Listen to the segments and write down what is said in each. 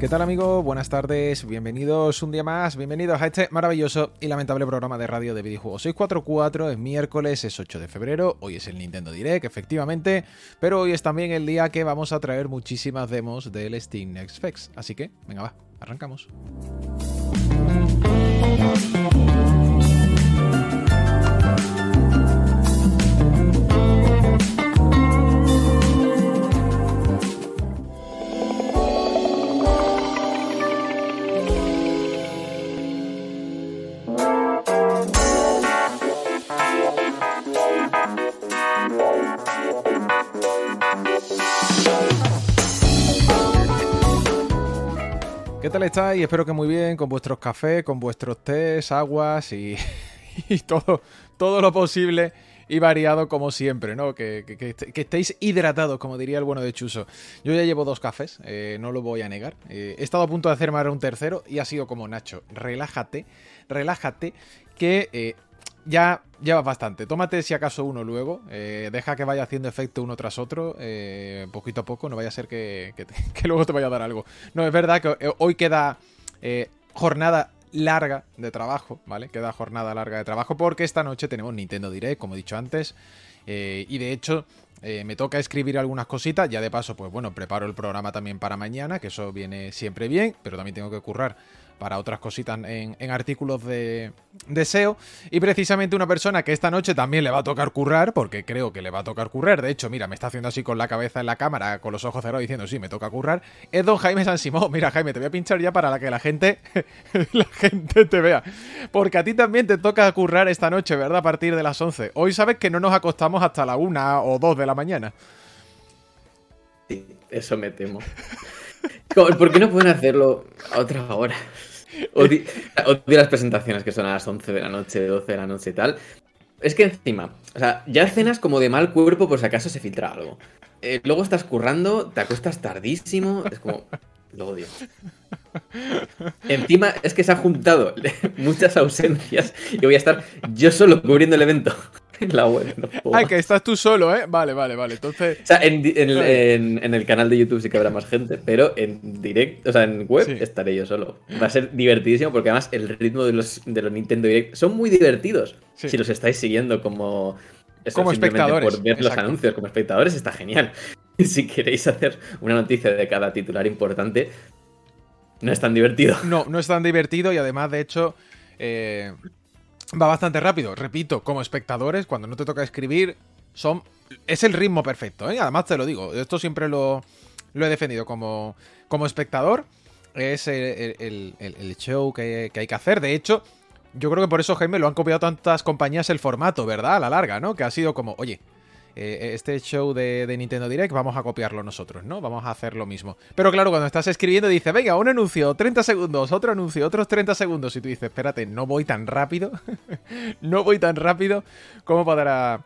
¿Qué tal amigos? Buenas tardes, bienvenidos un día más, bienvenidos a este maravilloso y lamentable programa de radio de videojuegos 644, es miércoles, es 8 de febrero, hoy es el Nintendo Direct, efectivamente, pero hoy es también el día que vamos a traer muchísimas demos del Steam Next Fest, así que, venga va, arrancamos. ¿Qué tal estáis? Espero que muy bien, con vuestros cafés, con vuestros tés, aguas y, todo, todo lo posible y variado como siempre, ¿no? Que estéis hidratados, como diría el bueno de Chuso. Yo ya llevo dos cafés, eh, no lo voy a negar. Eh, he estado a punto de hacerme ahora un tercero y ha sido como Nacho, relájate, relájate, que eh, ya llevas bastante. Tómate si acaso uno luego, eh, deja que vaya haciendo efecto uno tras otro, eh, poquito a poco, no vaya a ser que, que luego te vaya a dar algo. No, es verdad que eh, hoy queda jornada larga de trabajo, ¿vale? Queda jornada larga de trabajo porque esta noche tenemos Nintendo Direct, como he dicho antes, y de hecho me toca escribir algunas cositas, ya de paso, pues bueno, preparo el programa también para mañana, que eso viene siempre bien, pero también tengo que currar para otras cositas en, en artículos de, de SEO. Y precisamente una persona que esta noche también le va a tocar currar, porque creo que le va a tocar currar. De hecho, mira, me está haciendo así con la cabeza en la cámara, con los ojos cerrados, diciendo, sí, me toca currar. Es don Jaime San Simón. Mira, Jaime, te voy a pinchar ya para que la gente, la gente te vea. Porque a ti también te toca currar esta noche, ¿verdad? A partir de las 11. Hoy sabes que no nos acostamos hasta la 1 o 2 de la mañana. Sí, eso me temo. ¿Cómo- ¿Por qué no pueden hacerlo a otra hora? Odio, odio las presentaciones que son a las 11 de la noche, 12 de la noche y tal. Es que encima, o sea, ya cenas como de mal cuerpo por si acaso se filtra algo. Eh, luego estás currando, te acuestas tardísimo, es como... Lo odio. Encima es que se han juntado muchas ausencias y voy a estar yo solo cubriendo el evento en la web. no más. que estás tú solo, ¿eh? Vale, vale, vale. Entonces... O sea, en, el, en- en el canal de YouTube sí que habrá más gente, pero en directo, o sea, en web Sí. estaré yo solo. Va a ser divertidísimo porque además el ritmo de los, de los Nintendo Direct son muy divertidos. Sí. Si los estáis siguiendo como, eso, Como espectadores, Por ver los anuncios como espectadores está genial. Si queréis hacer una noticia de cada titular importante, no es tan divertido. No, no es tan divertido y además, de hecho, eh, va bastante rápido. Repito, como espectadores, cuando no te toca escribir, son es el ritmo perfecto, ¿eh? Además te lo digo, esto siempre lo, lo he defendido como, como espectador. Es el, el- el- show que, que hay que hacer. De hecho, yo creo que por eso, Jaime, lo han copiado tantas compañías el formato, ¿verdad? A la larga, ¿no? Que ha sido como, oye, eh, este show de, Nintendo Direct vamos a copiarlo nosotros, ¿no? Vamos a hacer lo mismo. Pero claro, cuando estás escribiendo dice, venga, un anuncio, 30 segundos, otro anuncio, otros 30 segundos. Y tú dices, espérate, no voy tan rápido, no voy tan rápido como para,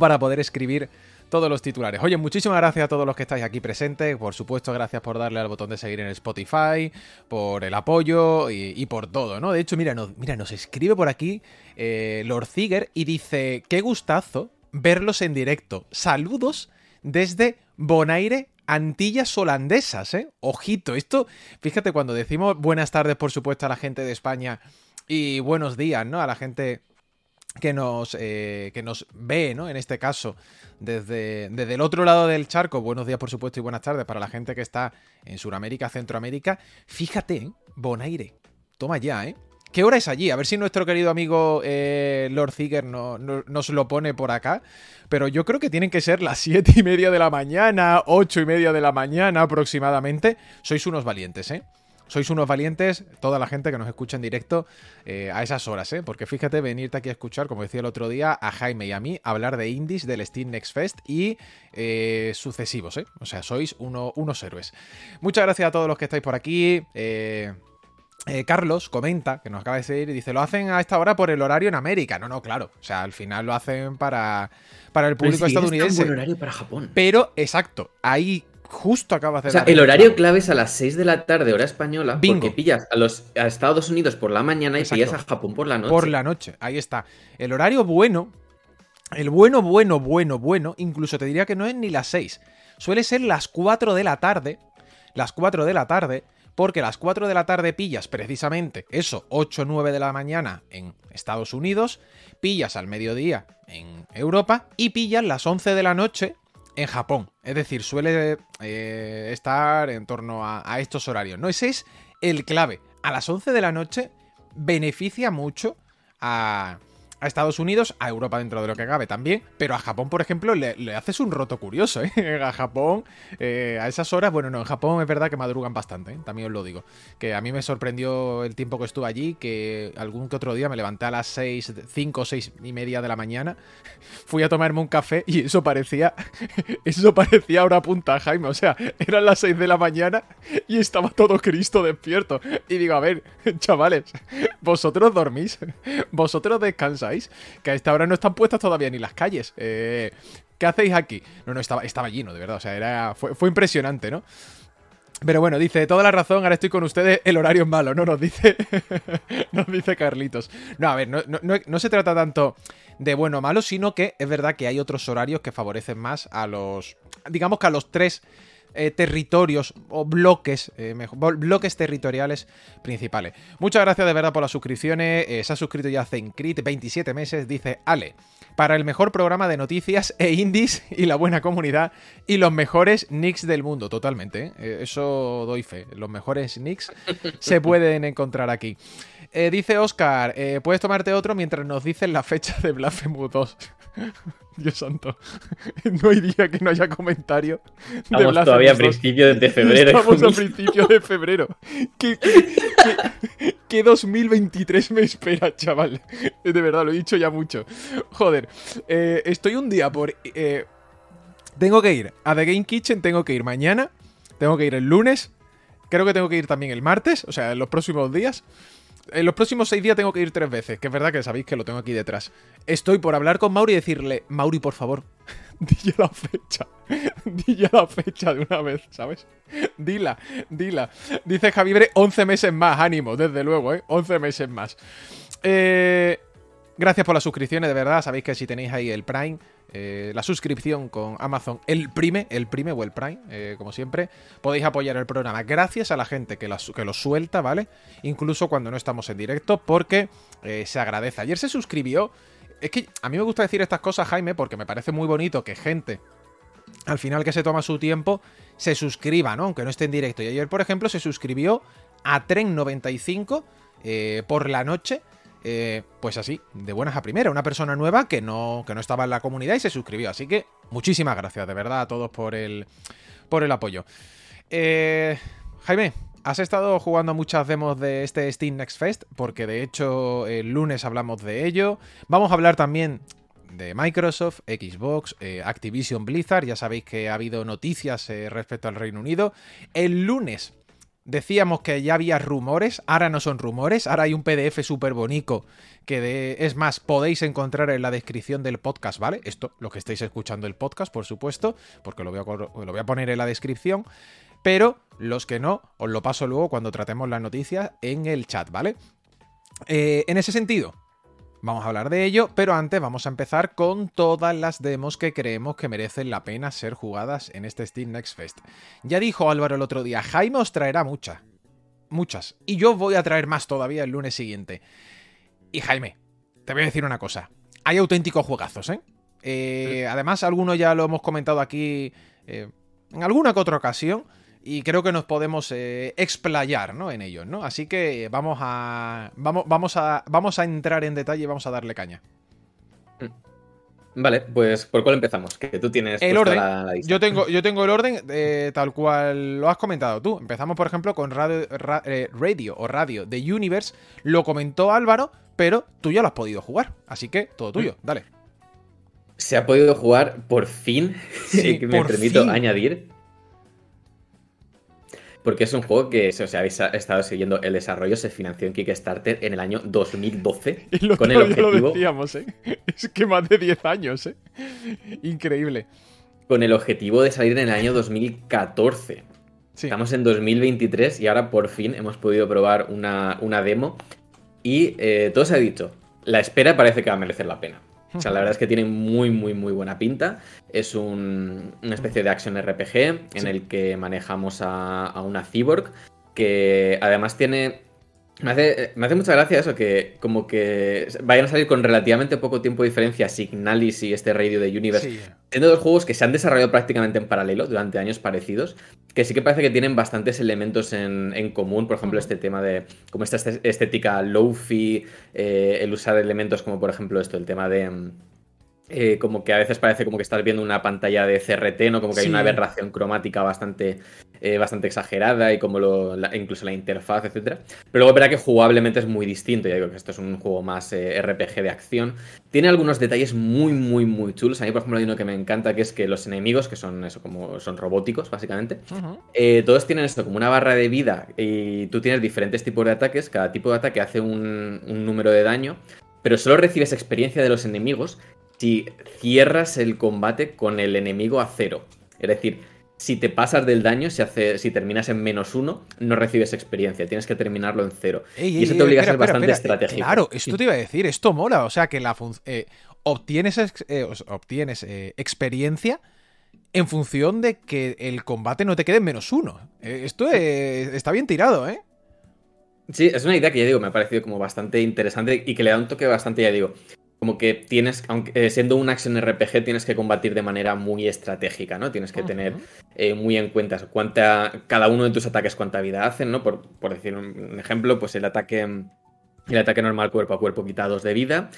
para poder escribir todos los titulares. Oye, muchísimas gracias a todos los que estáis aquí presentes. Por supuesto, gracias por darle al botón de seguir en Spotify, por el apoyo y, y por todo, ¿no? De hecho, mira, nos, mira, nos escribe por aquí eh, Lord Ziger y dice, qué gustazo verlos en directo. Saludos desde Bonaire, Antillas holandesas, ¿eh? Ojito, esto, fíjate, cuando decimos buenas tardes, por supuesto, a la gente de España y buenos días, ¿no? A la gente que nos, eh, que nos ve, ¿no? En este caso, desde, desde el otro lado del charco. Buenos días, por supuesto, y buenas tardes para la gente que está en Sudamérica, Centroamérica. Fíjate, ¿eh? Bonaire. Toma ya, ¿eh? ¿Qué hora es allí? A ver si nuestro querido amigo eh, Lord Ziger no- no- nos lo pone por acá. Pero yo creo que tienen que ser las siete y media de la mañana, ocho y media de la mañana aproximadamente. Sois unos valientes, ¿eh? sois unos valientes, toda la gente que nos escucha en directo eh, a esas horas, ¿eh? Porque fíjate, venirte aquí a escuchar, como decía el otro día, a Jaime y a mí hablar de indies del Steam Next Fest y eh, sucesivos, ¿eh? O sea, sois unos héroes. Muchas gracias a todos los que estáis por aquí. Eh, eh, Carlos comenta, que nos acaba de seguir, y dice, lo hacen a esta hora por el horario en América. No, no, claro. O sea, al final lo hacen para, para el público estadounidense. Es horario para Japón. Pero, exacto, ahí justo acabas de... O sea, el horario clave es a las 6 de la tarde, hora española, porque pillas a, los, a Estados Unidos por la mañana y pillas a Japón por la noche. Por la noche, ahí está. El horario bueno, el bueno, bueno, bueno, bueno, incluso te diría que no es ni las 6. Suele ser las 4 de la tarde, las 4 de la tarde, porque a las 4 de la tarde pillas precisamente eso, 8 o 9 de la mañana en Estados Unidos, pillas al mediodía en Europa y pillas las 11 de la noche en Japón. Es decir, suele eh, estar en torno a, a, estos horarios. ¿no? Ese es el clave. A las 11 de la noche beneficia mucho a, a Estados Unidos, a Europa dentro de lo que cabe también, pero a Japón, por ejemplo, le, le haces un roto curioso, ¿eh? A Japón, eh, a esas horas, bueno, no, en Japón es verdad que madrugan bastante, ¿eh? también os lo digo. Que a mí me sorprendió el tiempo que estuve allí, que algún que otro día me levanté a las 6, 5 o 6 y media de la mañana, fui a tomarme un café y eso parecía, eso parecía hora punta, Jaime, o sea, eran las 6 de la mañana y estaba todo Cristo despierto. Y digo, a ver, chavales, vosotros dormís, vosotros descansáis que a esta hora no están puestas todavía ni las calles. Eh, ¿Qué hacéis aquí? No, no, estaba, estaba lleno, de verdad. O sea, era, fue, fue impresionante, ¿no? Pero bueno, dice, toda la razón, ahora estoy con ustedes, el horario es malo, ¿no? Nos dice, nos dice Carlitos. No, a ver, no, no, no, se trata tanto de bueno o malo, sino que es verdad que hay otros horarios que favorecen más a los, digamos que a los tres eh, territorios o bloques, eh, mejor, bloques territoriales principales. Muchas gracias de verdad por las suscripciones. Eh, se ha suscrito ya Zencrit, 27 meses, dice Ale. Para el mejor programa de noticias e indies y la buena comunidad y los mejores nicks del mundo, totalmente. eso doy fe. Los mejores nicks se pueden encontrar aquí. Dice Oscar, puedes tomarte otro mientras nos dicen la fecha de Blasphemous 2. Dios santo. No hay día que no haya comentario. Estamos todavía a principios de febrero. Estamos a principios de febrero. ¿Qué, qué, qué, 2023 me espera, chaval? De verdad, lo he dicho ya mucho. Joder. Eh, estoy un día por... Eh, tengo que ir a The Game Kitchen, tengo que ir mañana. Tengo que ir el lunes. Creo que tengo que ir también el martes, o sea, en los próximos días. En los próximos seis días tengo que ir tres veces, que es verdad que sabéis que lo tengo aquí detrás. Estoy por hablar con Mauri y decirle, Mauri, por favor, dile la fecha. Dile la fecha de una vez, ¿sabes? Dila, dila. Dice Javibre, 11 meses más, ánimo, desde luego, ¿eh? 11 meses más. Eh, gracias por las suscripciones, de verdad. Sabéis que si tenéis ahí el Prime, eh, la suscripción con Amazon, el Prime, el Prime o el Prime, eh, como siempre, podéis apoyar el programa gracias a la gente que, lo suelta, ¿vale? Incluso cuando no estamos en directo, porque se agradece. Ayer se suscribió. Es que a mí me gusta decir estas cosas, Jaime, porque me parece muy bonito que gente, al final que se toma su tiempo, se suscriba, ¿no? Aunque no esté en directo. Y ayer, por ejemplo, se suscribió a Tren95 por la noche eh, pues así, de buenas a primera, una persona nueva que no, que no estaba en la comunidad y se suscribió. Así que muchísimas gracias, de verdad, a todos por el, por el apoyo. Eh, Jaime, has estado jugando muchas demos de este Steam Next Fest, porque de hecho el lunes hablamos de ello. Vamos a hablar también de Microsoft, Xbox, eh, Activision Blizzard. Ya sabéis que ha habido noticias eh, respecto al Reino Unido. El lunes Decíamos que ya había rumores, ahora no son rumores, ahora hay un PDF súper bonito que es más, podéis encontrar en la descripción del podcast, ¿vale? Esto, lo que estáis escuchando el podcast, por supuesto, porque lo voy a, lo voy a poner en la descripción, pero los que no, os lo paso luego cuando tratemos las noticias en el chat, ¿vale? Eh, en ese sentido, Vamos a hablar de ello, pero antes vamos a empezar con todas las demos que creemos que merecen la pena ser jugadas en este Steam Next Fest. Ya dijo Álvaro el otro día, Jaime os traerá muchas. Muchas. Y yo voy a traer más todavía el lunes siguiente. Y Jaime, te voy a decir una cosa. Hay auténticos juegazos, ¿eh? eh además, algunos ya lo hemos comentado aquí eh, en alguna que otra ocasión y creo que nos podemos eh, explayar ¿no? en ellos, ¿no? Así que vamos a, vamos, vamos, a, vamos a entrar en detalle y vamos a darle caña. Vale, pues ¿por cuál empezamos? Que tú tienes el orden. yo, tengo, yo tengo el orden eh, tal cual lo has comentado tú. Empezamos, por ejemplo, con radio, eh, radio o Radio de Universe. Lo comentó Álvaro, pero tú ya lo has podido jugar. Así que todo tuyo, mm. dale. Se ha podido jugar por fin, sí, me permito añadir, porque es un juego que, si os habéis estado siguiendo el desarrollo, se financió en Kickstarter en el año 2012. con el objetivo... lo decíamos, ¿eh? Es que más de 10 años, ¿eh? Increíble. Con el objetivo de salir en el año 2014. Estamos en 2023 y ahora por fin hemos podido probar una, demo. Y eh, todo se ha dicho. La espera parece que va a merecer la pena. O sea, la verdad es que tiene muy, muy, muy buena pinta. Es una especie de action RPG en el que manejamos a, una cyborg que además tiene me hace, mucha gracia eso, que como que vayan a salir con relativamente poco tiempo de diferencia Signalis y este Radio de Universe. Sí. dos juegos que se han desarrollado prácticamente en paralelo durante años parecidos, que sí que parece que tienen bastantes elementos en, común. Por ejemplo, este tema de como esta estética low-fi, eh, el usar elementos como por ejemplo esto, el tema de eh, como que a veces parece como que estás viendo una pantalla de CRT, ¿no? Como que hay una aberración cromática bastante, eh, bastante exagerada y como lo, incluso la interfaz, etcétera. Pero luego verá que jugablemente es muy distinto. Ya digo que esto es un juego más eh, RPG de acción. Tiene algunos detalles muy, muy, muy chulos. A mí, por ejemplo, hay uno que me encanta, que es que los enemigos, que son eso, como son robóticos, básicamente, todos tienen esto como una barra de vida y tú tienes diferentes tipos de ataques. Cada tipo de ataque hace un, un número de daño pero solo recibes experiencia de los enemigos si cierras el combate con el enemigo a cero. Es decir, si te pasas del daño, si, hace, si terminas en menos uno, no recibes experiencia, tienes que terminarlo en cero. y eso te obliga a ser bastante estratégico. Claro, esto te iba a decir, esto mola, o sea que la eh, obtienes, eh, obtienes eh, experiencia en función de que el combate no te quede en menos uno. esto está bien tirado, ¿eh? Sí, es una idea que ya digo, me ha parecido como bastante interesante y que le da un toque bastante, ya digo, como que tienes, aunque eh, siendo un action RPG, tienes que combatir de manera muy estratégica, ¿no? Tienes que tener eh, muy en cuenta cuánta, cada uno de tus ataques cuánta vida hacen, ¿no? Por, decir un ejemplo, pues el ataque, el ataque normal cuerpo a cuerpo quita dos de vida,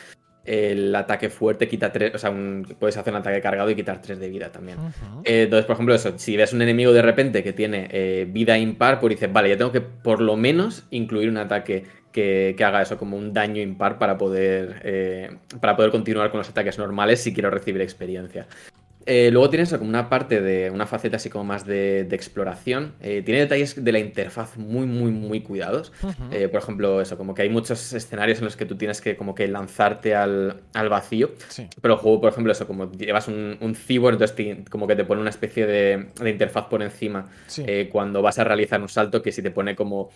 el ataque fuerte quita tres, o sea, puedes hacer un ataque cargado y quitar tres de vida también. Eh, entonces, por ejemplo, eso, si ves un enemigo de repente que tiene vida impar, pues dices, vale, ya tengo que por lo menos incluir un ataque que, haga eso como un daño impar para poder, eh, para poder continuar con los ataques normales si quiero recibir experiencia. Eh, luego tienes como una parte de una faceta así como más de, exploración. Eh, tiene detalles de la interfaz muy, muy, muy cuidados. por ejemplo, eso, como que hay muchos escenarios en los que tú tienes que como que lanzarte al, vacío. Pero el juego, por ejemplo, eso, como llevas un, un entonces como que te pone una especie de, interfaz por encima cuando vas a realizar un salto que si te pone como,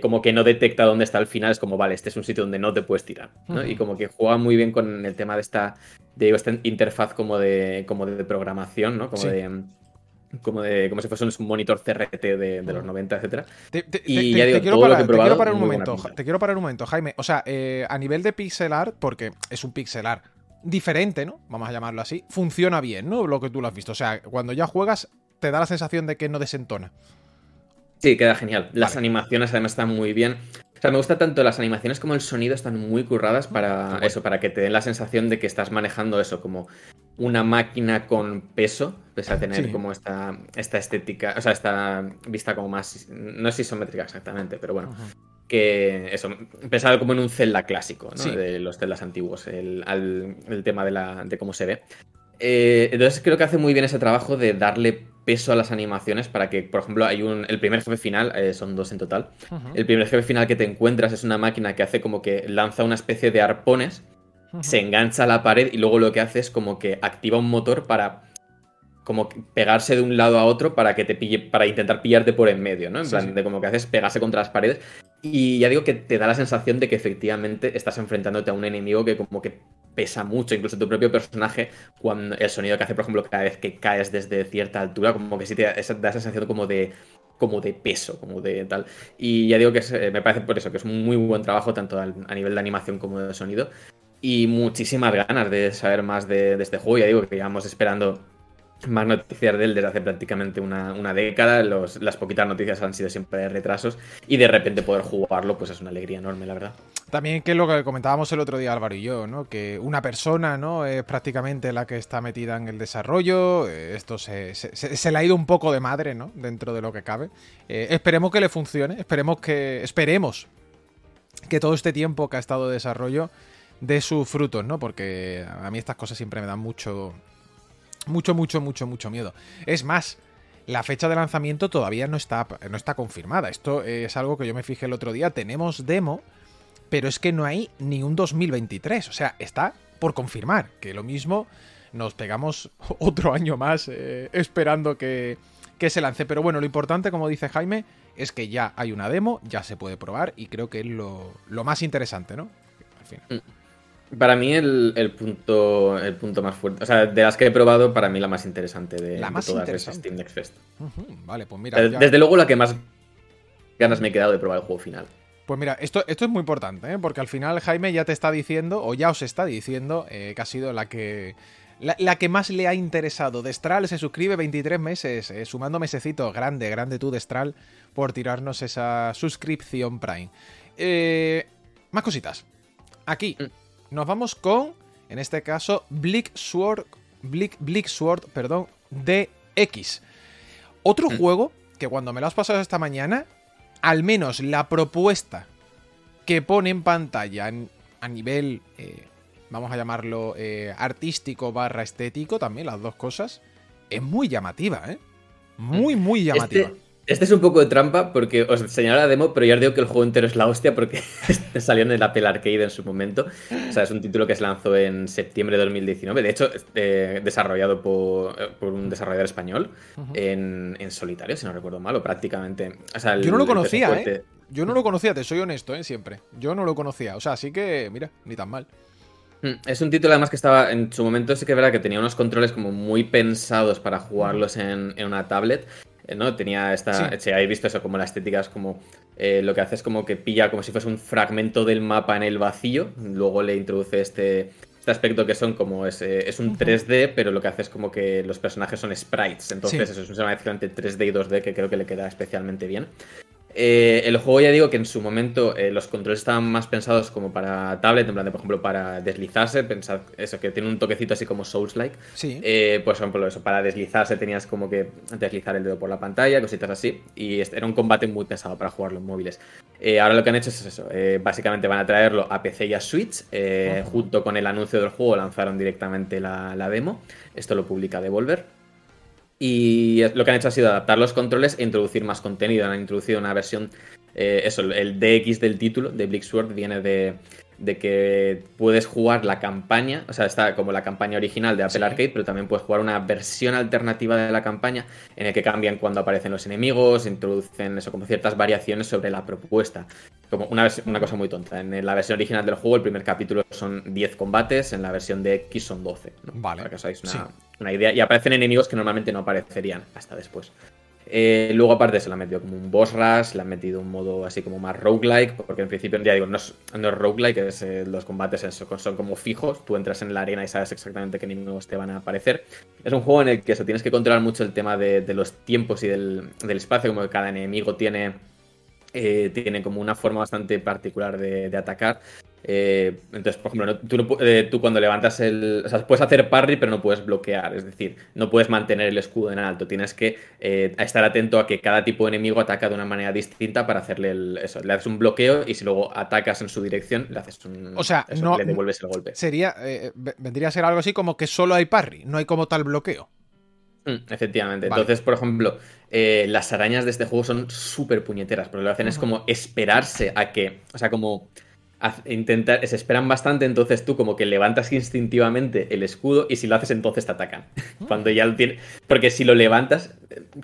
como que no detecta dónde está el final, es como, vale, este es un sitio donde no te puedes tirar. Y como que juega muy bien con el tema de esta de esta interfaz como de, como de programación, ¿no? Como de como de como si fuese un monitor CRT de, los 90, etcétera. y ya digo, te quiero parar, te quiero parar un momento, te quiero parar un momento, Jaime. O sea, eh, a nivel de pixel art, porque es un pixel art diferente, ¿no? Vamos a llamarlo así. Funciona bien, ¿no? Lo que tú lo has visto. O sea, cuando ya juegas, te da la sensación de que no desentona. Sí, queda genial. Las animaciones además están muy bien. O sea, me gusta tanto las animaciones como el sonido están muy curradas para eso, para que te den la sensación de que estás manejando eso como una máquina con peso, pese a tener como esta, esta estética, o sea, esta vista como más, no es isométrica exactamente, pero bueno, que eso, pensado como en un Zelda clásico, ¿no? De los Zeldas antiguos, el, el tema de, la, de cómo se ve. Eh, entonces creo que hace muy bien ese trabajo de darle peso a las animaciones para que, por ejemplo, hay un. El primer jefe final, eh, son dos en total. El primer jefe final que te encuentras es una máquina que hace como que lanza una especie de arpones, se engancha a la pared y luego lo que hace es como que activa un motor para como pegarse de un lado a otro para que te pille, para intentar pillarte por en medio, ¿no? En plan, de como que haces pegarse contra las paredes. Y ya digo que te da la sensación de que efectivamente estás enfrentándote a un enemigo que como que pesa mucho, incluso tu propio personaje, cuando el sonido que hace, por ejemplo, cada vez que caes desde cierta altura, como que sí te da esa, sensación como de como de peso, como de tal. Y ya digo que eh, me parece por eso que es un muy buen trabajo, tanto a nivel de animación como de sonido. Y muchísimas ganas de saber más de, este juego. Ya digo que llevamos esperando más noticias de él desde hace prácticamente una, una década. Las poquitas noticias han sido siempre de retrasos. Y de repente poder jugarlo, pues es una alegría enorme, la verdad. También que es lo que comentábamos el otro día Álvaro y yo, ¿no? Que una persona, ¿no? Es prácticamente la que está metida en el desarrollo. Eh, esto se, se, le ha ido un poco de madre, ¿no? Dentro de lo que cabe. Eh, esperemos que le funcione. Esperemos que. Esperemos que todo este tiempo que ha estado de desarrollo dé sus frutos, ¿no? Porque a mí estas cosas siempre me dan mucho. Mucho, mucho, mucho, mucho miedo. Es más, la fecha de lanzamiento todavía no está, no está confirmada. Esto es algo que yo me fijé el otro día. Tenemos demo, pero es que no hay ni un 2023. O sea, está por confirmar. Que lo mismo nos pegamos otro año más eh, esperando que, que se lance. Pero bueno, lo importante, como dice Jaime, es que ya hay una demo, ya se puede probar y creo que es lo, lo más interesante, ¿no? Al final. Para mí el, el, punto, el punto más fuerte, o sea, de las que he probado, para mí la más interesante de, la más de todas interesante. es Steam Next Fest. Uh -huh. Vale, pues mira. Ya... Desde luego la que más ganas me he quedado de probar el juego final. Pues mira, esto, esto es muy importante, ¿eh? porque al final Jaime ya te está diciendo, o ya os está diciendo, eh, que ha sido la que la, la, que más le ha interesado. Destral se suscribe 23 meses, eh, sumando mesecitos. Grande, grande tú, Destral, por tirarnos esa suscripción Prime. Eh, más cositas. Aquí mm. Nos vamos con, en este caso, Bleak Sword, Bleak, Bleak Sword, perdón, DX. Otro mm. juego que cuando me lo has pasado esta mañana, al menos la propuesta que pone en pantalla a nivel... Eh, vamos a llamarlo eh, artístico barra estético, también las dos cosas, es muy llamativa, ¿eh? Muy, muy llamativa. Este, este es un poco de trampa porque os enseñaré la demo, pero ya os digo que el juego entero es la hostia porque salió en el Apple Arcade en su momento. O sea, es un título que se lanzó en septiembre de 2019. De hecho, eh, desarrollado por, por, un desarrollador español uh -huh. en, en, solitario, si no recuerdo mal, o prácticamente. O sea, el, Yo no lo conocía, ¿eh? Yo no lo conocía, te soy honesto, ¿eh? Siempre. Yo no lo conocía. O sea, así que, mira, ni tan mal. Es un título además que estaba en su momento sí que verdad que tenía unos controles como muy pensados para jugarlos en, en una tablet. ¿No? Tenía esta. Sí. Si habéis visto eso, como la estética es como. Eh, lo que hace es como que pilla como si fuese un fragmento del mapa en el vacío. Luego le introduce este. Este aspecto que son como es, eh, es un 3D, pero lo que hace es como que los personajes son sprites. Entonces, sí. eso es una mezcla entre 3D y 2D que creo que le queda especialmente bien. Eh, el juego ya digo que en su momento eh, los controles estaban más pensados como para tablet, en plan de, por ejemplo, para deslizarse, pensad eso, que tiene un toquecito así como Souls-like. Sí. Eh, por ejemplo, eso, para deslizarse tenías como que deslizar el dedo por la pantalla, cositas así, y era un combate muy pesado para jugarlo en móviles. Ahora lo que han hecho es eso, básicamente van a traerlo a PC y a Switch, uh -huh. junto con el anuncio del juego lanzaron directamente la, la demo, esto lo publica Devolver. Y lo que han hecho ha sido adaptar los controles e introducir más contenido. Han introducido una versión, eh, eso, el DX del título de Bleak Sword viene de, de, que puedes jugar la campaña, o sea, está como la campaña original de Apple sí. Arcade, pero también puedes jugar una versión alternativa de la campaña en el que cambian cuando aparecen los enemigos, introducen eso, como ciertas variaciones sobre la propuesta. Como una, una cosa muy tonta. En la versión original del juego, el primer capítulo son 10 combates, en la versión de X son 12. ¿no? Vale. Para que os hagáis una, sí. una idea. Y aparecen enemigos que normalmente no aparecerían hasta después. Eh, luego, aparte, se le ha metido como un boss rush, le han metido un modo así como más roguelike, porque en principio, ya digo, no es, no es roguelike, es, eh, los combates son, son, como fijos, tú entras en la arena y sabes exactamente qué enemigos te van a aparecer. Es un juego en el que eso, tienes que controlar mucho el tema de, de los tiempos y del, del, espacio, como que cada enemigo tiene, eh, tiene como una forma bastante particular de, de atacar. Eh, entonces, por ejemplo, no, tú, no, eh, tú, cuando levantas el. O sea, puedes hacer parry, pero no puedes bloquear. Es decir, no puedes mantener el escudo en alto. Tienes que eh, estar atento a que cada tipo de enemigo ataca de una manera distinta para hacerle el, eso. Le haces un bloqueo y si luego atacas en su dirección, le haces un. O sea, eso, no, le devuelves el golpe. Sería. Vendría a ser algo así como que solo hay parry, no hay como tal bloqueo. Mm, efectivamente. Vale. Entonces, por ejemplo, eh, las arañas de este juego son súper puñeteras, porque lo que hacen uh -huh. es como esperarse a que. O sea, como intentar, se esperan bastante, entonces tú como que levantas instintivamente el escudo y si lo haces entonces te atacan. Cuando ya lo tienes... Porque si lo levantas,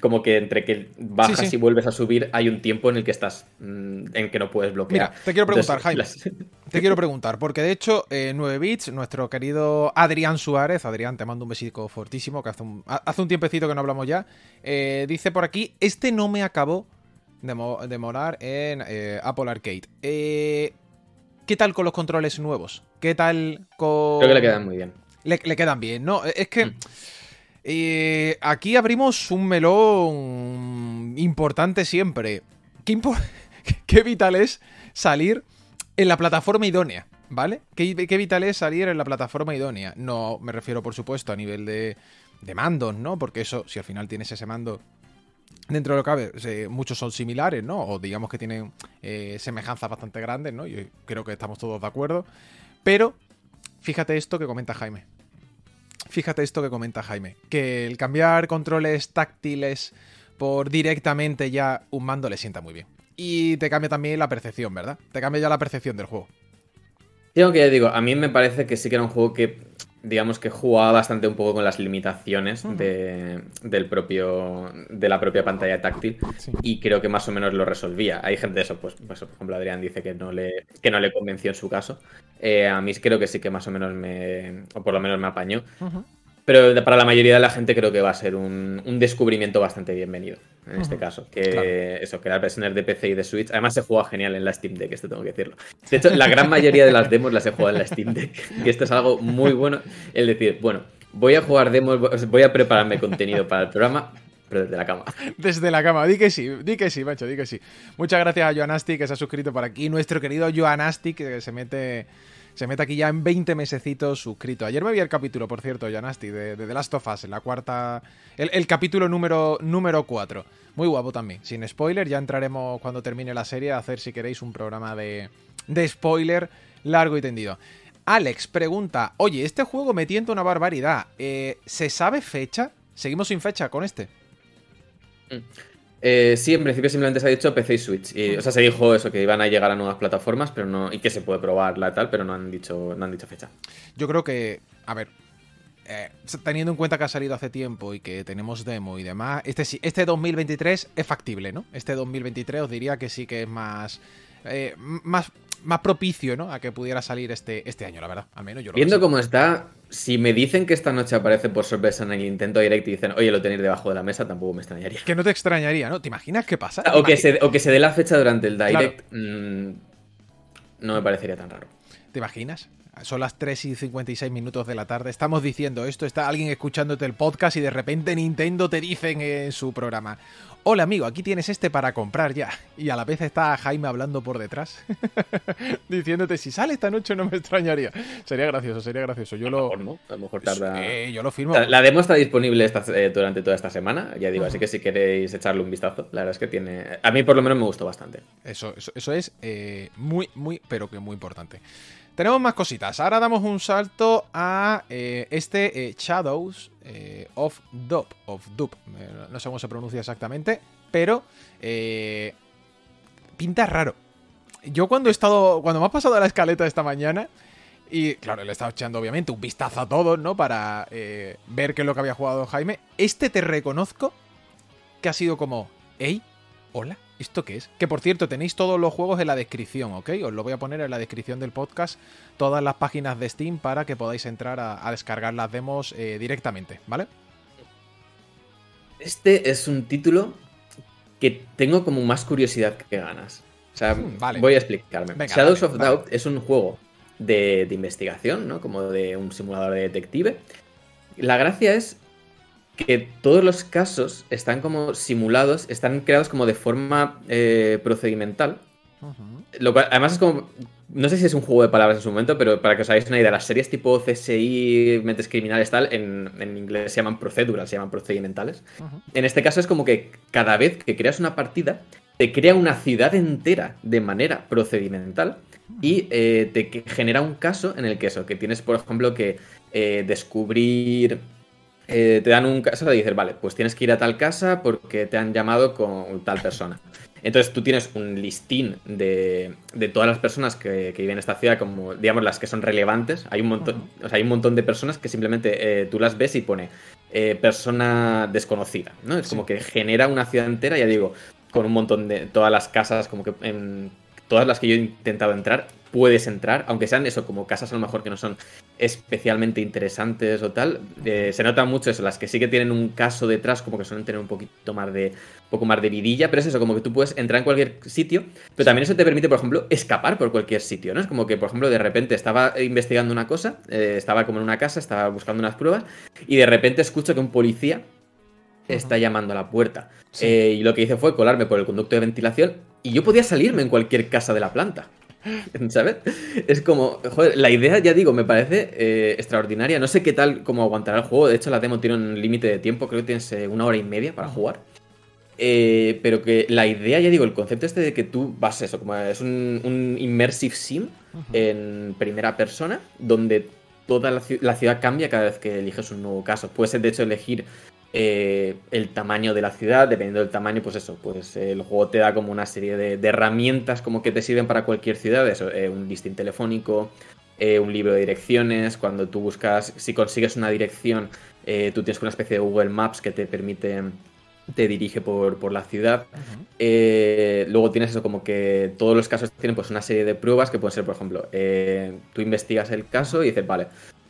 como que entre que bajas sí, sí. y vuelves a subir hay un tiempo en el que estás, mm, en que no puedes bloquear. Mira, te quiero preguntar, entonces, Jaime. Las... Te quiero preguntar, porque de hecho, eh, 9 bits, nuestro querido Adrián Suárez, Adrián, te mando un besico fortísimo, que hace un, hace un tiempecito que no hablamos ya, eh, dice por aquí, este no me acabó de, mo de en eh, Apple Arcade. Eh, ¿Qué tal con los controles nuevos? ¿Qué tal con...? Creo que le quedan muy bien. Le, le quedan bien, ¿no? Es que... Mm. Eh, aquí abrimos un melón importante siempre. ¿Qué, qué vital es salir en la plataforma idónea? ¿Vale? ¿Qué, ¿Qué, vital es salir en la plataforma idónea? No me refiero, por supuesto, a nivel de, de mandos, ¿no? Porque eso, si al final tienes ese mando dentro de lo que cabe, muchos son similares, ¿no? O digamos que tienen eh, semejanzas bastante grandes, ¿no? Yo creo que estamos todos de acuerdo. Pero, fíjate esto que comenta Jaime. Fíjate esto que comenta Jaime. Que el cambiar controles táctiles por directamente ya un mando le sienta muy bien. Y te cambia también la percepción, ¿verdad? Te cambia ya la percepción del juego. Tengo que digo, a mí me parece que sí que era un juego que digamos que jugaba bastante un poco con las limitaciones de, del propio, de la propia pantalla táctil y creo que más o menos lo resolvía. Hay gente de eso, pues, pues por ejemplo Adrián dice que no le, que no le convenció en su caso. Eh, a mí creo que sí que más o menos me, o por lo menos me apañó. Pero para la mayoría de la gente creo que va a ser un, descubrimiento bastante bienvenido en este caso. Que eso, que las versiones de PC y de Switch. Además se juega genial en la Steam Deck, esto tengo que decirlo. De hecho, la gran mayoría de las demos las he jugado en la Steam Deck. Y esto es algo muy bueno. El decir, bueno, voy a jugar demos, voy a prepararme contenido para el programa, pero desde la cama. Desde la cama, di que sí, di que sí, macho, di que sí. Muchas gracias a Joanasti que se ha suscrito por aquí. Nuestro querido Joanasti que se mete se mete aquí ya en 20 mesecitos suscrito. Ayer me vi el capítulo, por cierto, Janasti, de, The Last of Us, en la cuarta. El, capítulo número, número 4. Muy guapo también. Sin spoiler, ya entraremos cuando termine la serie a hacer, si queréis, un programa de, de spoiler largo y tendido. Alex pregunta: Oye, este juego me tienta una barbaridad. Eh, ¿Se sabe fecha? Seguimos sin fecha con este. Mm. Eh, sí, en principio simplemente se ha dicho PC y Switch. O sea, se dijo eso, que iban a llegar a nuevas plataformas, pero no. Y que se puede probar la tal, pero no han dicho, no han dicho fecha. Yo creo que. A ver. Eh, teniendo en cuenta que ha salido hace tiempo y que tenemos demo y demás, este, este 2023 es factible, ¿no? Este 2023 os diría que sí que es más. Eh, más, más propicio, ¿no? A que pudiera salir este, este año, la verdad. Al menos yo lo Viendo cómo está, si me dicen que esta noche aparece por sorpresa en el intento Direct y dicen, oye, lo tenéis debajo de la mesa, tampoco me extrañaría. Que no te extrañaría, ¿no? ¿Te imaginas qué pasa? O que, se, o que se dé la fecha durante el Direct, mm, no me parecería tan raro. ¿Te imaginas? Son las 3 y 56 minutos de la tarde. Estamos diciendo esto, está alguien escuchándote el podcast y de repente Nintendo te dicen en su programa. Hola amigo, aquí tienes este para comprar ya. Y a la vez está Jaime hablando por detrás, diciéndote si sale esta noche no me extrañaría. Sería gracioso, sería gracioso. Yo lo, no, a lo mejor tarda. yo lo firmo. La, demo está disponible eh, durante toda esta semana, ya digo, así que si queréis echarle un vistazo, la verdad es que tiene. A mí por lo menos me gustó bastante. Eso, eso, es eh, muy, muy, pero que muy importante. Tenemos más cositas. Ahora damos un salto a eh, este eh, Shadows eh, of Doop. Of Doop. no sé cómo se pronuncia exactamente. Pero pinta raro. Yo cuando he estado. Cuando me ha pasado la escaleta esta mañana. Y claro, le he estado echando obviamente un vistazo a todos, ¿no? Para ver qué es lo que había jugado Jaime. Este te reconozco que ha sido como. ¡Ey! ¿Hola? ¿Esto qué es? Que por cierto, tenéis todos los juegos en la descripción, ¿ok? Os lo voy a poner en la descripción del podcast, todas las páginas de Steam para que podáis entrar a, descargar las demos eh, directamente, ¿vale? Este es un título que tengo como más curiosidad que ganas. O sea, hmm, voy a explicarme. Shadows of Doubt es un juego de, de investigación, ¿no? Como de un simulador de detective. La gracia es que todos los casos están como simulados, están creados como de forma eh, procedimental. Lo cual, además es como. No sé si es un juego de palabras en su momento, pero para que os hagáis una idea, las series tipo CSI, mentes criminales, tal, en, inglés se llaman proceduras, se llaman procedimentales. En este caso es como que cada vez que creas una partida, te crea una ciudad entera de manera procedimental y eh, te genera un caso en el que eso, que tienes, por ejemplo, que eh, descubrir eh, te dan un caso y dices, vale, pues tienes que ir a tal casa porque te han llamado con tal persona. Entonces tú tienes un listín de, todas las personas que, viven en esta ciudad, como digamos las que son relevantes. Hay un montón, o sea, hay un montón de personas que simplemente eh, tú las ves y pone eh, persona desconocida, ¿no? Es como que genera una ciudad entera, ya digo, con un montón de todas las casas, como que en todas las que yo he intentado entrar, puedes entrar, aunque sean eso, como casas a lo mejor que no son especialmente interesantes o tal. Eh, se nota mucho eso, las que sí que tienen un caso detrás, como que suelen tener un poquito más de. poco más de vidilla, pero es eso, como que tú puedes entrar en cualquier sitio, pero también eso te permite, por ejemplo, escapar por cualquier sitio, ¿no? Es como que, por ejemplo, de repente estaba investigando una cosa, eh, estaba como en una casa, estaba buscando unas pruebas, y de repente escucho que un policía está llamando a la puerta. Eh, y lo que hice fue colarme por el conducto de ventilación y yo podía salirme en cualquier casa de la planta. ¿Sabes? Es como, joder, la idea, ya digo, me parece eh, extraordinaria. No sé qué tal cómo aguantará el juego. De hecho, la demo tiene un límite de tiempo, creo que tienes eh, una hora y media para jugar. pero que la idea, ya digo, el concepto este de que tú vas eso, como es un, un immersive sim en primera persona, donde toda la, la, ciudad cambia cada vez que eliges un nuevo caso. Puedes, de hecho, elegir eh, el tamaño de la ciudad, dependiendo del tamaño, pues eso, pues el juego te da como una serie de, herramientas como que te sirven para cualquier ciudad, eso, eh, un listing telefónico, eh, un libro de direcciones, cuando tú buscas, si consigues una dirección, tú tienes una especie de Google Maps que te permite te dirige por, la ciudad. luego tienes eso como que todos los casos tienen pues una serie de pruebas que pueden ser, por ejemplo, tú investigas el caso y dices, vale,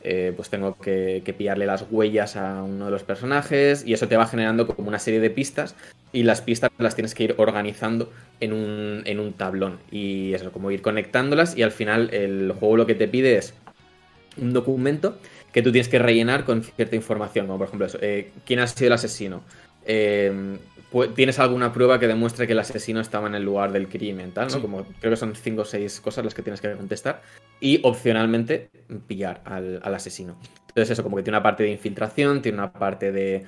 eh, pues tengo que, pillarle las huellas a uno de los personajes y eso te va generando como una serie de pistas y las pistas las tienes que ir organizando en un, tablón. Y eso, como ir conectándolas y al final el juego lo que te pide es un documento que tú tienes que rellenar con cierta información, como por ejemplo eso, eh, quién ha sido el asesino, eh, tienes alguna prueba que demuestre que el asesino estaba en el lugar del crimen, tal, ¿no? Como creo que son cinco o seis cosas las que tienes que contestar. Y opcionalmente pillar al, al asesino. Entonces, eso, como que tiene una parte de infiltración, tiene una parte de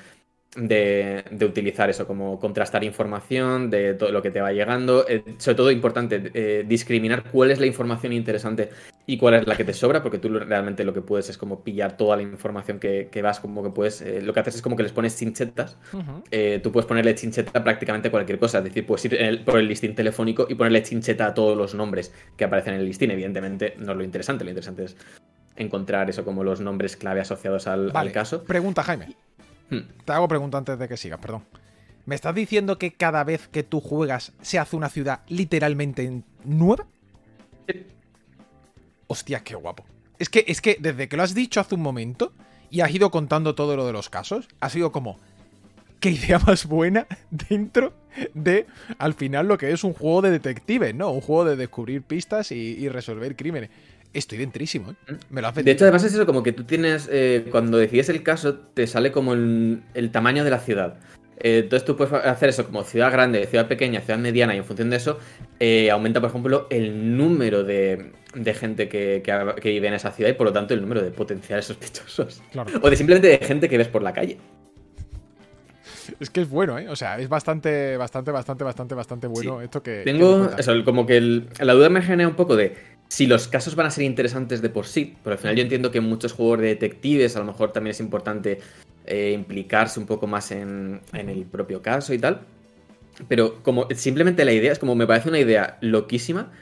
de, utilizar eso, como contrastar información, de todo lo que te va llegando. Eh, sobre todo importante, eh, discriminar cuál es la información interesante y cuál es la que te sobra, porque tú realmente lo que puedes es como pillar toda la información que, vas, como que puedes, eh, lo que haces es como que les pones chinchetas. tú puedes ponerle chincheta a prácticamente cualquier cosa, es decir, puedes ir por el listín telefónico y ponerle chincheta a todos los nombres que aparecen en el listín. Evidentemente no es lo interesante, lo interesante es encontrar eso como los nombres clave asociados al, al caso. Pregunta, Jaime. Hmm. Te hago pregunta antes de que sigas, perdón. ¿Me estás diciendo que cada vez que tú juegas se hace una ciudad literalmente nueva? Hostia, qué guapo. Es que, es que desde que lo has dicho hace un momento y has ido contando todo lo de los casos, ha sido como. ¿Qué idea más buena dentro de, al final, lo que es un juego de detectives, ¿no? Un juego de descubrir pistas y resolver crímenes. Estoy dentrísimo, ¿eh? Mm. Me lo De hecho, además es eso, como que tú tienes, eh, cuando decides el caso, te sale como el, tamaño de la ciudad. Eh, entonces tú puedes hacer eso como ciudad grande, ciudad pequeña, ciudad mediana, y en función de eso eh, aumenta, por ejemplo, el número de, gente que, vive en esa ciudad y por lo tanto el número de potenciales sospechosos. O de simplemente de gente que ves por la calle. Es que es bueno, ¿eh? O sea, es bastante, bastante, bastante, bastante, bastante bueno esto que. Tengo. eso, como que la duda me genera un poco de si los casos van a ser interesantes de por sí, pero al final yo entiendo que en muchos juegos de detectives a lo mejor también es importante eh, implicarse un poco más en, en, el propio caso y tal. Pero como simplemente la idea es como me parece una idea loquísima,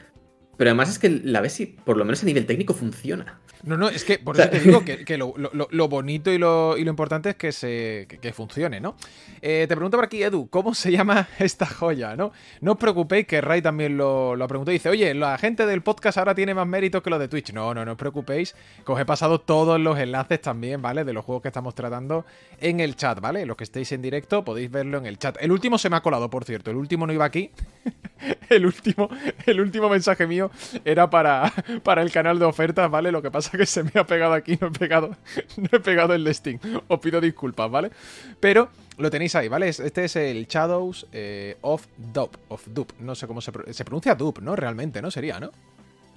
pero además es que la ves y por lo menos a nivel técnico funciona. No, no, es que por eso te digo que, lo, bonito y lo, importante es que se que, funcione, ¿no? Eh, te pregunto por aquí, Edu, ¿cómo se llama esta joya, no? No os preocupéis, que Ray también lo, lo preguntó. Dice, oye, la gente del podcast ahora tiene más mérito que los de Twitch. No, no, no os preocupéis, que os he pasado todos los enlaces también, ¿vale? De los juegos que estamos tratando en el chat, ¿vale? Los que estéis en directo podéis verlo en el chat. El último se me ha colado, por cierto. El último no iba aquí. el último, el último mensaje mío era para, para el canal de ofertas, ¿vale? Lo que pasa es que se me ha pegado aquí, no he pegado, no he pegado el listing. Os pido disculpas, ¿vale? Pero lo tenéis ahí, ¿vale? Este es el Shadows eh, of Dope, of Dupe. No sé cómo se, se pronuncia Dupe, ¿no? Realmente, ¿no? Sería, ¿no?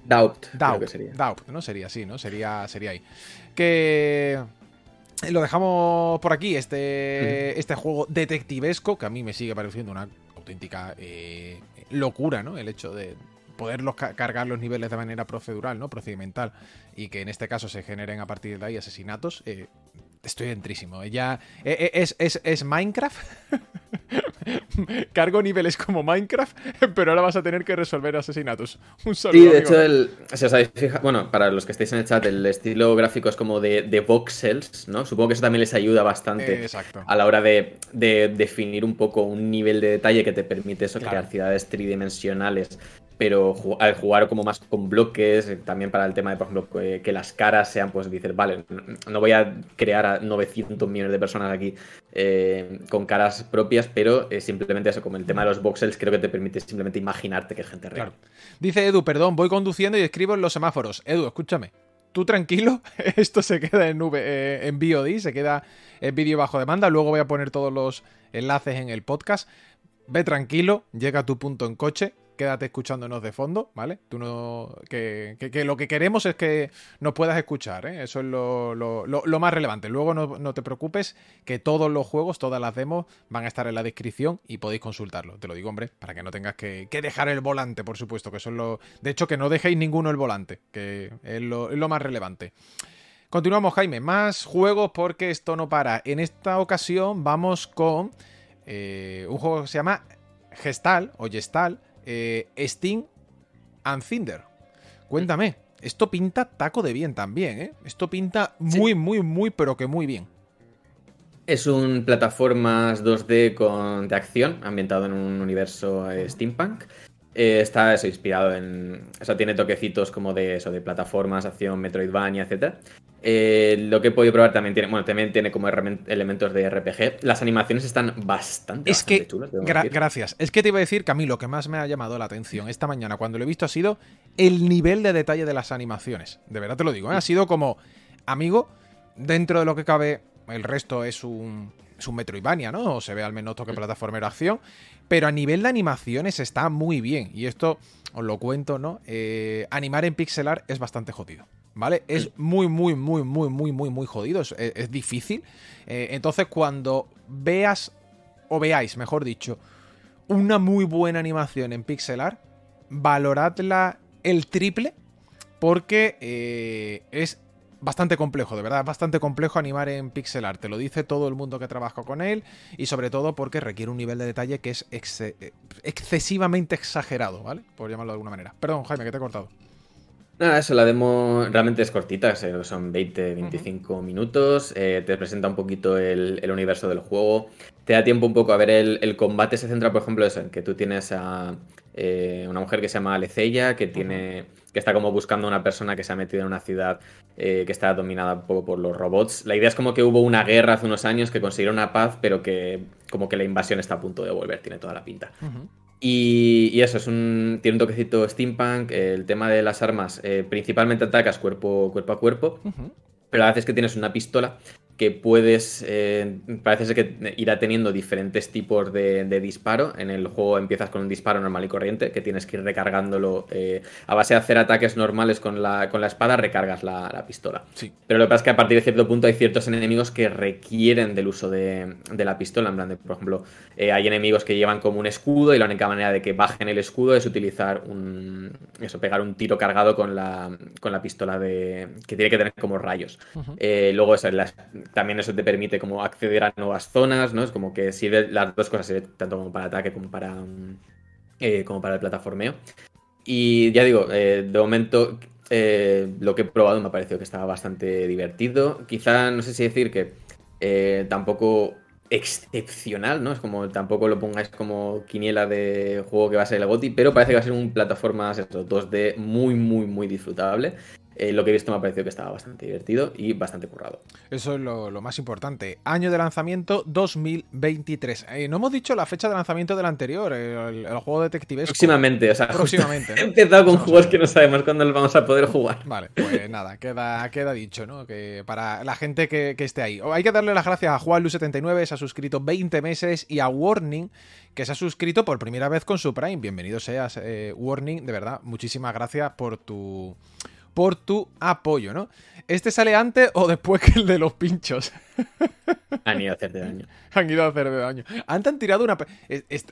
Doubt. Doubt, sería. Doubt, ¿no? Sería así, ¿no? Sería, sería ahí. Que lo dejamos por aquí, este, este juego detectivesco, que a mí me sigue pareciendo una auténtica eh, locura, ¿no? El hecho de poderlos cargar los niveles de manera procedural, ¿no? Procedimental, y que en este caso se generen a partir de ahí asesinatos, eh, estoy dentrísimo. Ya eh, es, es, Minecraft. Cargo niveles como Minecraft, pero ahora vas a tener que resolver asesinatos. Un saludo. Sí, de hecho, el, si os habéis fijado, bueno, para los que estéis en el chat, el estilo gráfico es como de, de voxels, ¿no? Supongo que eso también les ayuda bastante a la hora de, definir un poco un nivel de detalle que te permite eso, crear ciudades tridimensionales pero al jugar como más con bloques, eh, también para el tema de, por ejemplo, que, las caras sean, pues dices, vale, no voy a crear a 900 millones de personas aquí eh, con caras propias, pero simplemente eso, como el tema de los voxels, creo que te permite simplemente imaginarte que es gente real. Dice Edu, perdón, voy conduciendo y escribo en los semáforos. Edu, escúchame. Tú tranquilo, esto se queda en nube, eh, en VOD, se queda en vídeo bajo demanda. Luego voy a poner todos los enlaces en el podcast. Ve tranquilo, llega a tu punto en coche, quédate escuchándonos de fondo, ¿vale? Tú no. Que, lo que queremos es que nos puedas escuchar, ¿eh? Eso es lo, más relevante. Luego no, te preocupes, que todos los juegos, todas las demos van a estar en la descripción y podéis consultarlo. Te lo digo, hombre, para que no tengas que, dejar el volante, por supuesto, que eso es lo. De hecho, que no dejéis ninguno el volante, que es lo, más relevante. Continuamos, Jaime. Más juegos porque esto no para. En esta ocasión vamos con eh, un juego que se llama Gestal o Gestal eh, Steam and Cinder. Cuéntame, esto pinta taco de bien también, ¿eh? Esto pinta muy, muy, muy, pero que muy bien. Es un plataformas 2D con, de acción ambientado en un universo eh, steampunk. Eh, está eso, inspirado en. O sea, tiene toquecitos como de eso, de plataformas, acción, Metroidvania, etc. Eh, lo que he podido probar también tiene, bueno, también tiene como elementos de RPG. Las animaciones están bastante, es que, chulas. gracias. Es que te iba a decir que a mí lo que más me ha llamado la atención esta mañana cuando lo he visto ha sido el nivel de detalle de las animaciones. De verdad te lo digo, ¿eh? ha sido como, amigo, dentro de lo que cabe, el resto es un, es un Metroidvania, ¿no? O se ve al menos toque plataformero acción. Pero a nivel de animaciones está muy bien. Y esto os lo cuento, ¿no? Eh, animar en pixelar es bastante jodido. ¿Vale? Es muy, muy, muy, muy, muy, muy, muy jodido. Es, difícil. Eh, entonces, cuando veas, o veáis, mejor dicho, una muy buena animación en pixelar, valoradla el triple. Porque eh, es bastante complejo, de verdad, bastante complejo animar en pixel art. Te lo dice todo el mundo que trabaja con él y sobre todo porque requiere un nivel de detalle que es excesivamente exagerado, ¿vale? Por llamarlo de alguna manera. Perdón, Jaime, que te he cortado. Nada, eso, la demo realmente es cortita, son 20, 25 minutos, eh, te presenta un poquito el, universo del juego, te da tiempo un poco a ver el, combate, se centra por ejemplo eso, en que tú tienes a eh, una mujer que se llama Aleceya, que tiene que está como buscando a una persona que se ha metido en una ciudad eh, que está dominada un poco por los robots. La idea es como que hubo una guerra hace unos años que consiguieron una paz, pero que como que la invasión está a punto de volver, tiene toda la pinta. y, eso, es un, tiene un toquecito steampunk, el tema de las armas, eh, principalmente atacas cuerpo, cuerpo a cuerpo, pero a veces que tienes una pistola que puedes, eh, parece ser que irá teniendo diferentes tipos de, disparo. En el juego empiezas con un disparo normal y corriente, que tienes que ir recargándolo eh, a base de hacer ataques normales con la, con la espada, recargas la, pistola. Sí. Pero lo que pasa es que a partir de cierto punto hay ciertos enemigos que requieren del uso de, la pistola. En plan, de, por ejemplo, eh, hay enemigos que llevan como un escudo y la única manera de que bajen el escudo es utilizar un. Eso, pegar un tiro cargado con la, con la pistola de. que tiene que tener como rayos. luego, eso, las también eso te permite como acceder a nuevas zonas, ¿no? Es como que sirve las dos cosas, sirve tanto como para ataque como para, eh, como para el plataformeo. Y ya digo, eh, de momento eh, lo que he probado me ha parecido que estaba bastante divertido. Quizá, no sé si decir que tampoco excepcional, ¿no? Es como tampoco lo pongáis como quiniela de juego que va a ser el GOTI, pero parece que va a ser un plataformas eso, 2D muy, muy, muy disfrutable. Eh, lo que he visto me ha parecido que estaba bastante divertido y bastante currado. Eso es lo, más importante. Año de lanzamiento 2023. Eh, no hemos dicho la fecha de lanzamiento del anterior, el, juego detective. Próximamente, o sea, próximamente. He empezado con juegos que no sabemos cuándo los vamos a poder jugar. Vale, pues nada, queda, queda dicho, ¿no? Que para la gente que, esté ahí. Hay que darle las gracias a JuanLu79, se ha suscrito 20 meses, y a Warning, que se ha suscrito por primera vez con su Prime. Bienvenido seas, eh, Warning, de verdad, muchísimas gracias por tu por tu apoyo, ¿no? ¿Este sale antes o después que el de los pinchos? Han ido a hacerte daño. Han ido a hacerte daño. Antes han tirado una...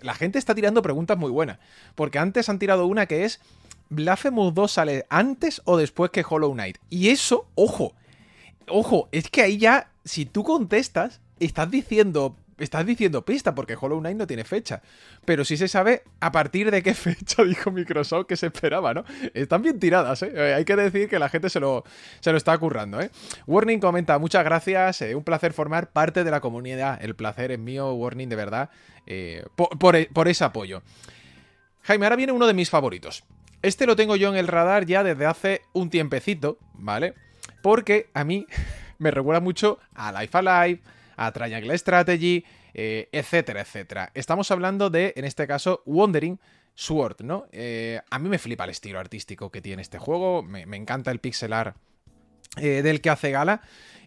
La gente está tirando preguntas muy buenas. Porque antes han tirado una que es... ¿Blasphemous 2 sale antes o después que Hollow Knight? Y eso, ojo, ojo, es que ahí ya, si tú contestas, estás diciendo estás diciendo pista porque Hollow Knight no tiene fecha. Pero sí se sabe a partir de qué fecha dijo Microsoft que se esperaba, ¿no? Están bien tiradas, ¿eh? eh hay que decir que la gente se lo, se lo está currando, ¿eh? Warning comenta, muchas gracias, eh, un placer formar parte de la comunidad. El placer es mío, Warning, de verdad, eh, por, por, ese apoyo. Jaime, ahora viene uno de mis favoritos. Este lo tengo yo en el radar ya desde hace un tiempecito, ¿vale? Porque a mí me recuerda mucho a Life Alive, a Triangle Strategy, eh, etcétera, etcétera. Estamos hablando de, en este caso, Wandering Sword, ¿no? Eh, a mí me flipa el estilo artístico que tiene este juego, me, encanta el pixel art eh, del que hace gala.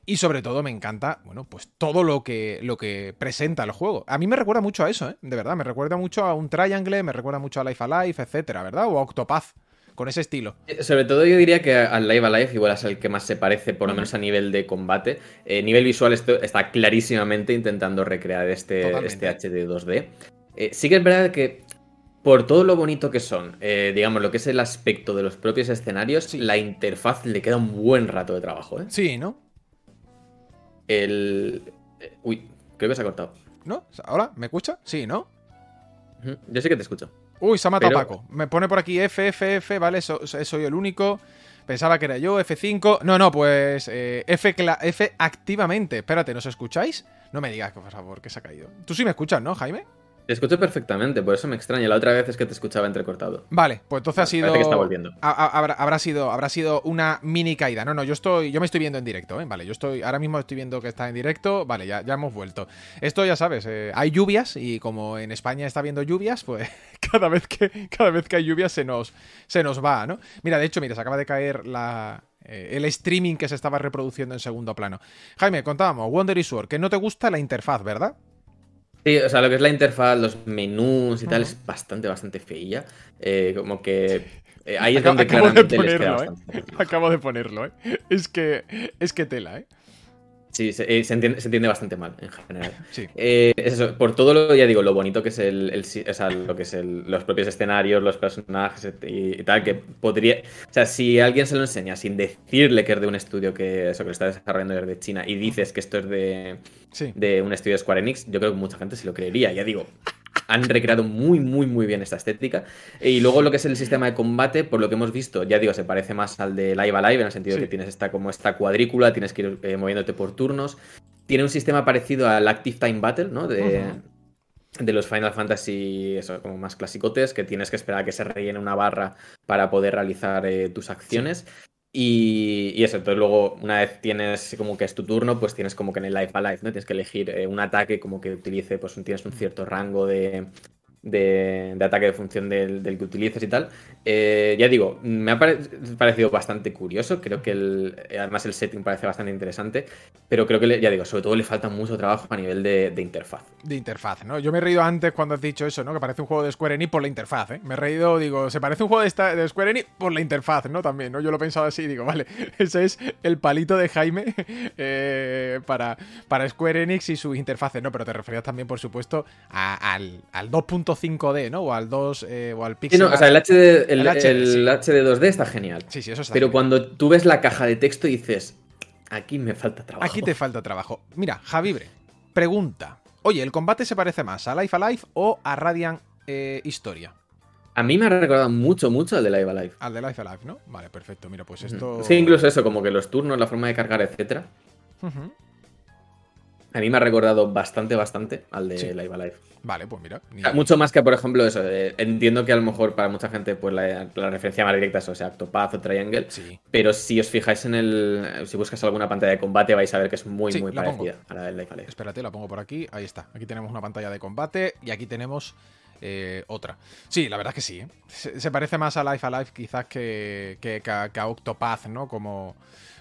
Y sobre todo me encanta, bueno, pues todo lo que, lo que presenta el juego. A mí me recuerda mucho a eso, ¿eh? De verdad, me recuerda mucho a un Triangle, me recuerda mucho a Life Alive, etcétera, ¿verdad? O a Octopath, con ese estilo. Eh, sobre todo yo diría que al Live Alive igual es el que más se parece, por lo menos a nivel de combate. Eh, nivel visual esto está clarísimamente intentando recrear este, este HD 2D. Eh, sí que es verdad que por todo lo bonito que son, eh, digamos, lo que es el aspecto de los propios escenarios, la interfaz le queda un buen rato de trabajo, ¿eh? Sí, ¿no? El. Uy, creo que se ha cortado. ¿No? ¿Ahora? ¿Me escucha? Sí, ¿no? Yo sí que te escucho. Uy, se ha matado Paco. Me pone por aquí F, F, F, ¿vale? soy el único. Pensaba que era yo, F5. No, no, pues eh, F, F activamente. Espérate, ¿nos escucháis? No me digas, por favor, que se ha caído. Tú sí me escuchas, ¿no, Jaime? Te escucho perfectamente, por eso me extraña. La otra vez es que te escuchaba entrecortado. Vale, pues entonces ha sido. que está volviendo. habrá, sido. Habrá sido una mini caída. No, no, yo estoy. Yo me estoy viendo en directo, ¿eh? Vale, yo estoy. Ahora mismo estoy viendo que está en directo. Vale, ya, ya hemos vuelto. Esto ya sabes, eh, hay lluvias y como en España está viendo lluvias, pues cada vez que, cada vez que hay lluvias se nos, se nos va, ¿no? Mira, de hecho, mira, se acaba de caer la, eh, el streaming que se estaba reproduciendo en segundo plano. Jaime, contábamos, Wonder y Sword, que no te gusta la interfaz, ¿verdad? Sí, o sea, lo que es la interfaz, los menús y tal, es bastante, bastante feilla. Eh, como que eh, ahí es donde claramente les queda ¿eh? bastante. Acabo de ponerlo, ¿eh? Es que, es que tela, ¿eh? Sí, se, entiende, se, entiende, bastante mal en general. Sí. eso, por todo lo, ya digo, lo bonito que es el, o sea, lo que es los propios escenarios, los personajes y, tal, que podría. O sea, si alguien se lo enseña sin decirle que es de un estudio que eso que lo está desarrollando desde China y dices que esto es de, de un estudio de Square Enix, yo creo que mucha gente se lo creería. Ya digo, han recreado muy, muy, muy bien esta estética. Y luego lo que es el sistema de combate, por lo que hemos visto, ya digo, se parece más al de Live Alive, en el sentido de que tienes esta, como esta cuadrícula, tienes que ir eh, moviéndote por turnos. Tiene un sistema parecido al Active Time Battle, ¿no? De, de los Final Fantasy, eso, como más clasicotes, que tienes que esperar a que se rellene una barra para poder realizar eh, tus acciones. Y, eso, entonces luego una vez tienes como que es tu turno, pues tienes como que en el Life Alive, ¿no? Tienes que elegir eh, un ataque como que utilice, pues tienes un cierto rango de, de, ataque de función del, que utilices y tal. Eh, ya digo, me ha parecido bastante curioso, creo que además el setting parece bastante interesante, pero creo que, ya digo, sobre todo le falta mucho trabajo a nivel de, interfaz. De interfaz, ¿no? Yo me he reído antes cuando has dicho eso, ¿no? Que parece un juego de Square Enix por la interfaz, ¿eh? Me he reído, digo, se parece un juego de, Square Enix por la interfaz, ¿no? También, ¿no? Yo lo he pensado así, digo, vale, ese es el palito de Jaime eh, para, para Square Enix y sus interfaces, ¿no? Pero te referías también, por supuesto, al, al 2.5D, ¿no? O al 2 eh, o al Pixel. Sí, no, o sea, el HD, el, HD, 2D está genial. Sí, sí, eso está Pero cuando tú ves la caja de texto y dices, aquí me falta trabajo. Aquí te falta trabajo. Mira, Javibre, pregunta. Oye, ¿el combate se parece más a Life Alive o a Radiant eh, Historia? A mí me ha recordado mucho, mucho al de Life Alive. Al de Life Alive, ¿no? Vale, perfecto. Mira, pues esto. Sí, incluso eso, como que los turnos, la forma de cargar, etcétera. A mí me ha recordado bastante, bastante al de Live Alive. Vale, pues mira. Mucho más que, por ejemplo, eso. Eh, entiendo que a lo mejor para mucha gente, pues la, referencia más directa es, o sea, Octopath o Triangle. Sí. Pero si os fijáis en el. Si buscas alguna pantalla de combate, vais a ver que es muy, muy parecida a la del Live Alive. Espérate, la pongo por aquí. Ahí está. Aquí tenemos una pantalla de combate y aquí tenemos. Eh, otra. Sí, la verdad es que sí. ¿eh? Se, parece más a Life Alive quizás que, que, que a Octopath, ¿no? Como,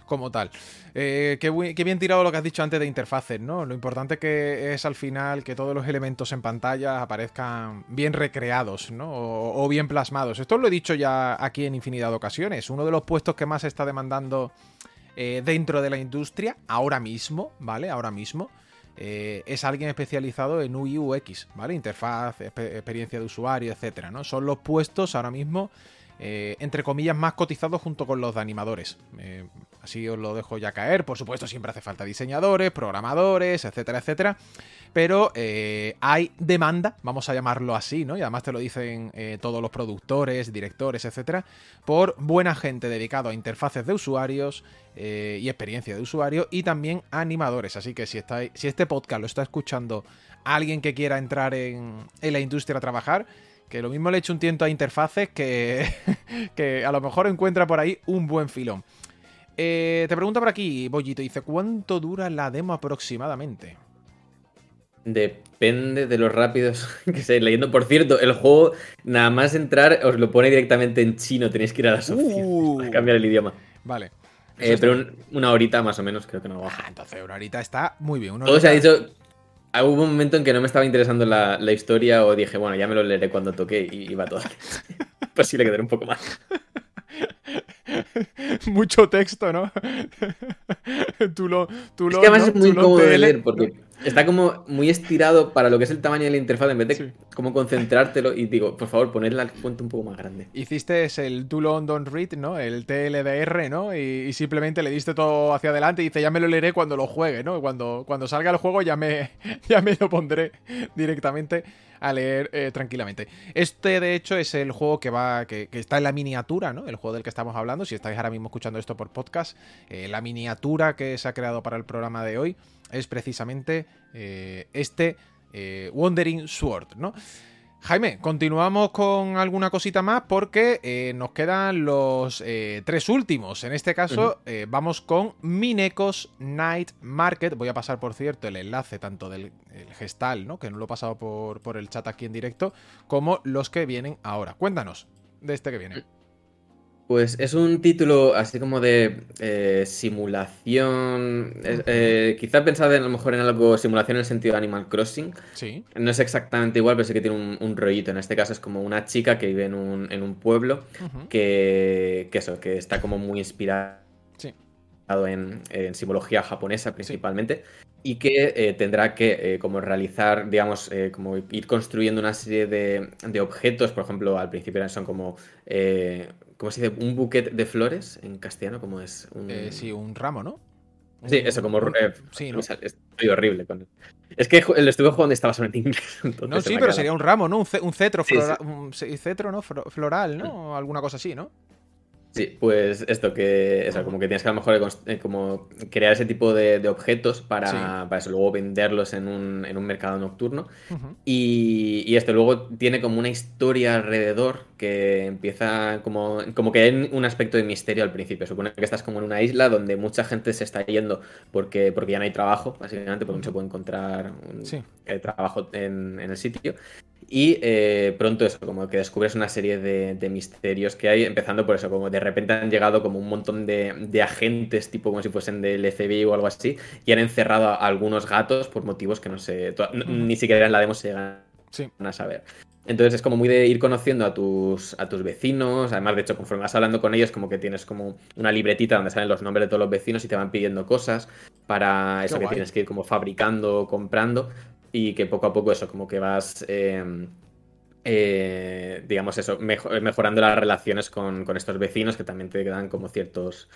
como tal. Eh, qué, bien tirado lo que has dicho antes de interfaces, ¿no? Lo importante que es al final que todos los elementos en pantalla aparezcan bien recreados, ¿no? O, bien plasmados. Esto lo he dicho ya aquí en infinidad de ocasiones. Uno de los puestos que más se está demandando eh, dentro de la industria, ahora mismo, ¿vale? Ahora mismo. Eh, es alguien especializado en UI UX, ¿vale? Interfaz, experiencia de usuario, etcétera, ¿no? Son los puestos ahora mismo eh, entre comillas, más cotizados junto con los de animadores. Eh, así os lo dejo ya caer. Por supuesto, siempre hace falta diseñadores, programadores, etcétera, etcétera. Pero eh, hay demanda, vamos a llamarlo así, ¿no? Y además te lo dicen todos los productores, directores, etcétera, por buena gente dedicado a interfaces de usuarios y experiencia de usuario y también animadores. Así que si, si este podcast lo está escuchando alguien que quiera entrar en, en la industria a trabajar, Que lo mismo le he hecho un tiento a interfaces que, que a lo mejor encuentra por ahí un buen filón. Eh, te pregunta por aquí, Bollito, dice, ¿cuánto dura la demo aproximadamente? Depende de los rápidos que estéis leyendo. Por cierto, el juego, nada más entrar, os lo pone directamente en chino. Tenéis que ir a las opciones Uh. para cambiar el idioma. Vale. Eh, pero un- una horita más o menos creo que no baja. Ah, entonces una horita está muy bien. una Todo se ha dicho. Hubo un momento en que no me estaba interesando la, la historia o dije, bueno, ya me lo leeré cuando toque y iba todo. Posible que dure un poco más. Mucho texto, ¿no? tú lo, tú Es lo, que además ¿no? es muy Tú incómodo de leer porque está como muy estirado para lo que es el tamaño de la interfaz en vez de Sí. como concentrártelo y digo, por favor, poner la fuente un poco más grande. Hiciste el Do Long Don't Read, ¿no? El TLDR, ¿no? Y, y simplemente le diste todo hacia adelante y dice, ya me lo leeré cuando lo juegue, ¿no? Cuando, cuando salga el juego ya me, ya me lo pondré directamente a leer eh, tranquilamente. Este, de hecho, es el juego que va, que, que está en la miniatura, ¿no? El juego del que estamos hablando. Si estáis ahora mismo escuchando esto por podcast, eh, la miniatura que se ha creado para el programa de hoy es precisamente eh, este eh, Wandering Sword, ¿no? Jaime, continuamos con alguna cosita más porque eh, nos quedan los eh, tres últimos. En este caso, eh, vamos con Minecos Night Market. Voy a pasar, por cierto, el enlace tanto del el gestal, ¿no? Que no lo he pasado por, por el chat aquí en directo, como los que vienen ahora. Cuéntanos de este que viene. Pues es un título así como de eh, simulación. es- eh, quizá pensad en, a lo mejor en algo simulación en el sentido de Animal Crossing. Sí. No es exactamente igual, pero sí que tiene un, un rollito. En este caso es como una chica que vive en un, en un pueblo que, que eso, que está como muy inspirado Sí. en, en simbología japonesa principalmente y que eh, tendrá que eh, como realizar, digamos, eh, como ir construyendo una serie de, de objetos, por ejemplo, al principio son como, eh, ¿cómo se dice? Un buquet de flores en castellano, ¿cómo es? Un- Eh, sí, un ramo, ¿no? Sí, Un- eso, como... un- eh, sí, ¿no? Estoy horrible con Es que lo estuve jugando y estaba solo en inglés. No, sí, pero sería un ramo, ¿no? Un, ce- un cetro, flora- sí. un ce- cetro, ¿no? Floral, ¿no? O alguna cosa así, ¿no? Sí, pues esto que, eso, como que tienes que a lo mejor eh, como crear ese tipo de, de objetos para, Sí. para eso, luego venderlos en un, en un mercado nocturno. Y, y esto luego tiene como una historia alrededor que empieza como, como que hay un aspecto de misterio al principio. Supone que estás como en una isla donde mucha gente se está yendo porque, porque ya no hay trabajo, básicamente, porque no se puede encontrar un Sí. eh, trabajo en, en el sitio. Y eh, pronto eso, como que descubres una serie de, de misterios que hay, empezando por eso, como de repente han llegado como un montón de, de agentes, tipo como si fuesen del FBI o algo así, y han encerrado a algunos gatos por motivos que no sé, ni siquiera en la demo se llegan Sí. a saber. Entonces es como muy de ir conociendo a tus, a tus vecinos, además de hecho conforme vas hablando con ellos como que tienes como una libretita donde salen los nombres de todos los vecinos y te van pidiendo cosas para eso que guay. tienes que ir como fabricando, comprando y que poco a poco eso como que vas... eh, eh, digamos eso, mejo- mejorando las relaciones con, con estos vecinos que también te dan como ciertos,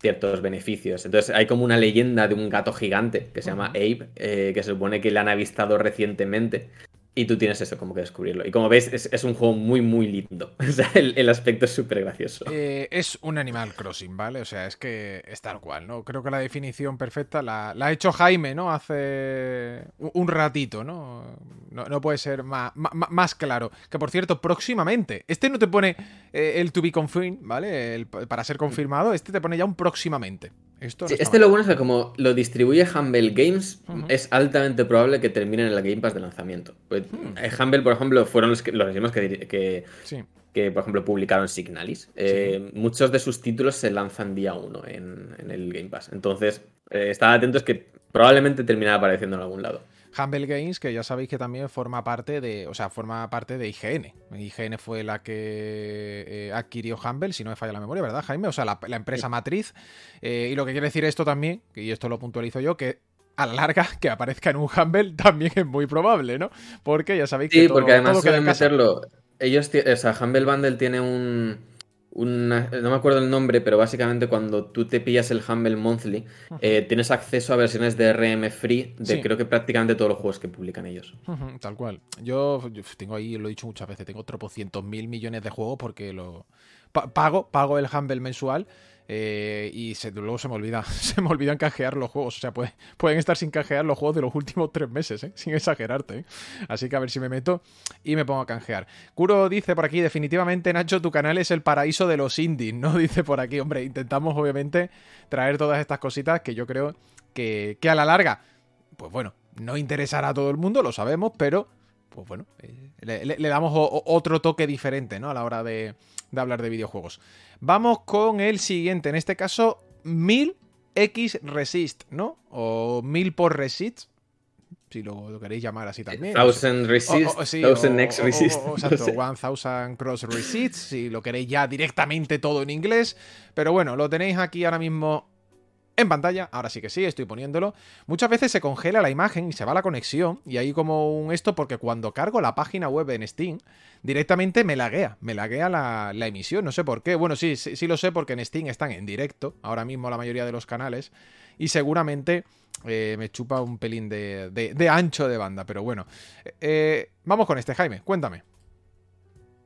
ciertos beneficios. Entonces hay como una leyenda de un gato gigante que se llama. Abe, eh, que se supone que le han avistado recientemente. Y tú tienes eso, como que descubrirlo. Y como ves, es, es un juego muy, muy lindo. O sea, el, el aspecto es súper gracioso. Eh, es un Animal Crossing, ¿vale? O sea, es que es tal cual, ¿no? Creo que la definición perfecta la, la ha hecho Jaime, ¿no? Hace un ratito, ¿no? No, no puede ser más, más, más claro. Que por cierto, próximamente. Este no te pone eh, el to be confirmed, ¿vale? El- para ser confirmado, este te pone ya un próximamente. Esto no Sí, está este mal. lo bueno es que como lo distribuye Humble Games, es altamente probable que termine en el Game Pass de lanzamiento. Pues, Hmm. eh, Humble, por ejemplo, fueron los, que, los mismos que, que, Sí. que, por ejemplo, publicaron Signalis. Eh, Muchos de sus títulos se lanzan día 1 en, en el Game Pass. Entonces, eh, estad atentos que probablemente terminará apareciendo en algún lado. Humble Games, que ya sabéis que también forma parte de, o sea, forma parte de IGN. IGN fue la que eh, adquirió Humble, si no me falla la memoria, ¿verdad, Jaime? O sea, la, la empresa matriz. Eh, y lo que quiere decir esto también, y esto lo puntualizo yo, que a la larga que aparezca en un Humble también es muy probable, ¿no? Porque ya sabéis que Sí, todo, porque además todo suelen meterlo. Ellos, o sea, Humble Bundle tiene un. Una- no me acuerdo el nombre, pero básicamente cuando tú te pillas el Humble Monthly, eh, tienes acceso a versiones de RM free de Sí. creo que prácticamente todos los juegos que publican ellos. Tal cual. Yo, yo tengo ahí, lo he dicho muchas veces, tengo tropocientos mil millones de juegos porque lo pa- pago, pago el Humble mensual. Eh, y luego se me olvida, se me olvidan canjear los juegos. O sea, pueden estar sin canjear los juegos de los últimos tres meses, ¿eh? sin exagerarte. ¿eh? Así que a ver si me meto y me pongo a canjear. Kuro dice por aquí, definitivamente, Nacho, tu canal es el paraíso de los indies, ¿no? Dice por aquí, hombre, intentamos obviamente traer todas estas cositas que yo creo que, que a la larga, pues bueno, no interesará a todo el mundo, lo sabemos, pero pues bueno, le, damos otro toque diferente, ¿no? A la hora de, de hablar de videojuegos. Vamos con el siguiente, en este caso 1000X Resist, ¿no? O 1000 por Resist, si lo, queréis llamar así también. Thousand Resist, Thousand X Resist. exacto, Thousand Cross Resist, si lo queréis ya directamente todo en inglés. Pero bueno, lo tenéis aquí ahora mismo en pantalla, ahora sí que sí, estoy poniéndolo. Muchas veces se congela la imagen y se va la conexión, y ahí como un esto, porque cuando cargo la página web en Steam, directamente me laguea, me laguea la, emisión, no sé por qué. Bueno, sí, sí, lo sé porque en Steam están en directo, ahora mismo la mayoría de los canales, y seguramente eh, me chupa un pelín de, ancho de banda, pero bueno. Eh, vamos con este, Jaime, cuéntame.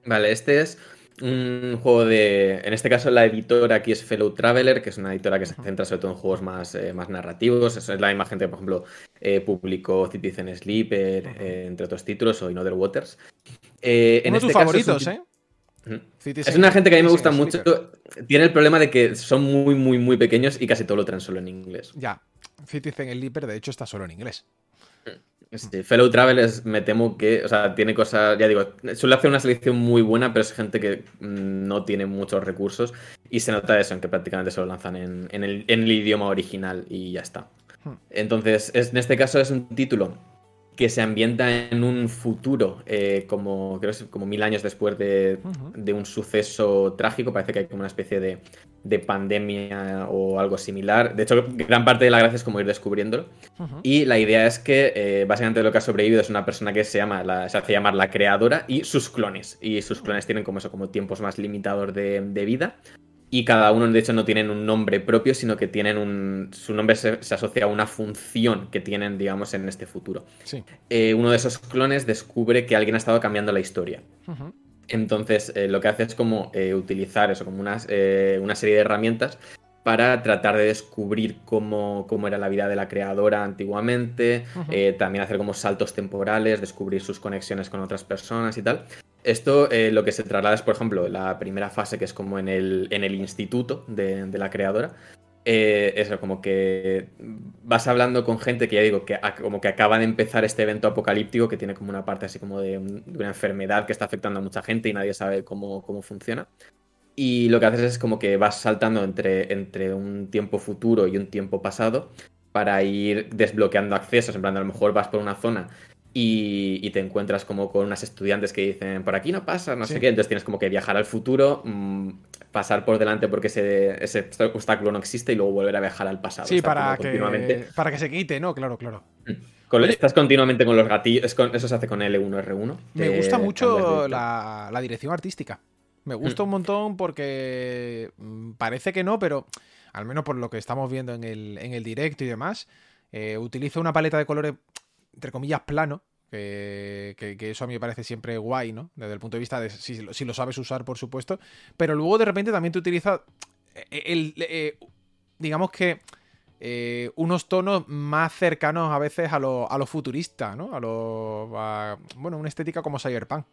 Vale, este es un juego de. En este caso, la editora aquí es Fellow Traveler, que es una editora que se centra sobre todo en juegos más, eh, más narrativos. es la misma gente que, por ejemplo, eh, publicó Citizen Sleeper, eh, entre otros títulos, o In Other Waters. en Uno de tus este favoritos, ¿eh? Es una gente que a mí me gusta mucho. Tiene el problema de que son muy, muy, muy pequeños y casi todo lo traen solo en inglés. Ya. Citizen Sleeper, de hecho, está solo en inglés. Sí, Fellow Travelers me temo que, o sea, tiene cosas, ya digo, suele hacer una selección muy buena, pero es gente que mm, no tiene muchos recursos y se nota eso, en que prácticamente se lo lanzan en, el, idioma original y ya está. Hmm. Entonces, en este caso es un título que se ambienta en un futuro, eh, como creo que es como mil años después de, un suceso trágico. Parece que hay como una especie de, pandemia o algo similar. De hecho, gran parte de la gracia es como ir descubriéndolo. Y la idea es que eh, básicamente lo que ha sobrevivido es una persona que se llama, la, se hace llamar la creadora y sus clones. Y sus clones tienen como eso, como tiempos más limitados de vida y cada uno de hecho no tienen un nombre propio, sino que tienen un... su nombre se, asocia a una función que tienen, digamos, en este futuro. Eh, uno de esos clones descubre que alguien ha estado cambiando la historia. Entonces, eh, lo que hace es como eh, utilizar eso, como una serie de herramientas para tratar de descubrir cómo, era la vida de la creadora antiguamente, también hacer como saltos temporales, descubrir sus conexiones con otras personas y tal. Esto eh, lo que se traslada es, por ejemplo, la primera fase que es como en el, en el instituto de, la creadora. Eh, eso, como que vas hablando con gente que ya digo, que como que acaba de empezar este evento apocalíptico que tiene como una parte así como de, una enfermedad que está afectando a mucha gente y nadie sabe cómo, cómo funciona. Y lo que haces es como que vas saltando entre, entre un tiempo futuro y un tiempo pasado para ir desbloqueando accesos. En plan, a lo mejor vas por una zona y, te encuentras como con unas estudiantes que dicen, por aquí no pasa, no sé qué, entonces tienes como que viajar al futuro, mm, pasar por delante porque ese, ese, obstáculo no existe y luego volver a viajar al pasado. Sí, para que, para que se quite, ¿no? Claro, claro. Mm. estás continuamente con los gatillos, eso se hace con L1, R1. Me gusta mucho la, dirección artística. Me gusta mm. un montón porque parece que no, pero al menos por lo que estamos viendo en el, en el directo y demás, eh, utiliza una paleta de colores entre comillas, plano, que, eso a mí me parece siempre guay, ¿no? Desde el punto de vista de si, lo sabes usar, por supuesto. Pero luego de repente también te utiliza eh, el, eh, digamos que eh, unos tonos más cercanos a veces a lo, a lo futurista, ¿no? A lo, bueno, una estética como Cyberpunk.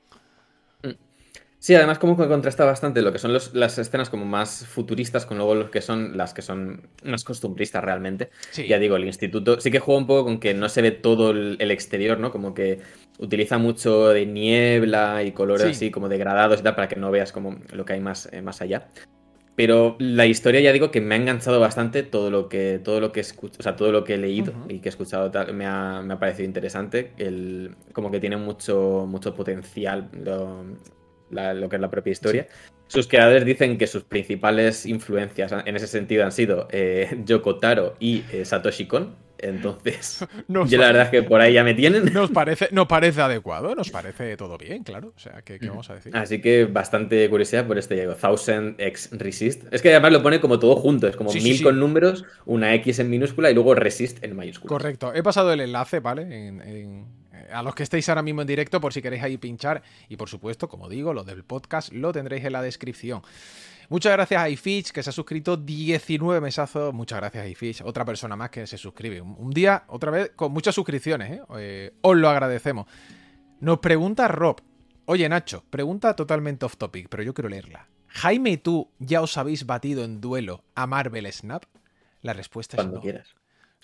Sí, además como que contrasta bastante lo que son las escenas como más futuristas con luego los que son las que son más costumbristas realmente. Ya digo, el instituto sí que juega un poco con que no se ve todo el, exterior, ¿no? Como que utiliza mucho de niebla y colores así como degradados y tal para que no veas como lo que hay más, eh, más allá. Pero la historia ya digo que me ha enganchado bastante todo lo que todo lo que escucho, o sea, todo lo que he leído y que he escuchado tal, me, ha, me ha parecido interesante. El, como que tiene mucho, mucho potencial lo que es la propia historia. Sus creadores dicen que sus principales influencias en ese sentido han sido eh, Yoko Taro y eh, Satoshi Kon. Entonces, yo la verdad es que por ahí ya me tienen. Nos parece, nos parece adecuado, nos parece todo bien, claro. O sea, ¿qué, vamos a decir? Así que bastante curiosidad por este juego. Thousand X Resist. Es que además lo pone como todo junto, es como mil con números, una X en minúscula y luego Resist en mayúscula. Correcto. He pasado el enlace, ¿vale? en a los que estéis ahora mismo en directo, por si queréis ahí pinchar. Y por supuesto, como digo, lo del podcast lo tendréis en la descripción. Muchas gracias a iFitch, que se ha suscrito 19 mesazos. Muchas gracias a iFitch, otra persona más que se suscribe. Un día, otra vez, con muchas suscripciones, ¿eh? Eh, os lo agradecemos. Nos pregunta Rob. Oye, Nacho, pregunta totalmente off topic, pero yo quiero leerla. Jaime y tú ya os habéis batido en duelo a Marvel Snap? La respuesta es no. quieras.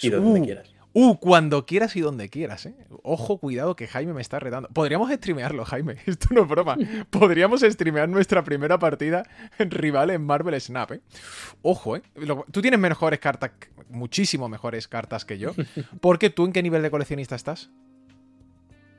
Y donde uh, quieras. Uh, cuando quieras y donde quieras, ¿eh? Ojo, cuidado que Jaime me está retando. Podríamos streamearlo, Jaime. Esto no es broma. Podríamos streamear nuestra primera partida en rival en Marvel Snap, ¿eh? Ojo, ¿eh? Tú tienes mejores cartas, muchísimo mejores cartas que yo. Porque tú en qué nivel de coleccionista estás?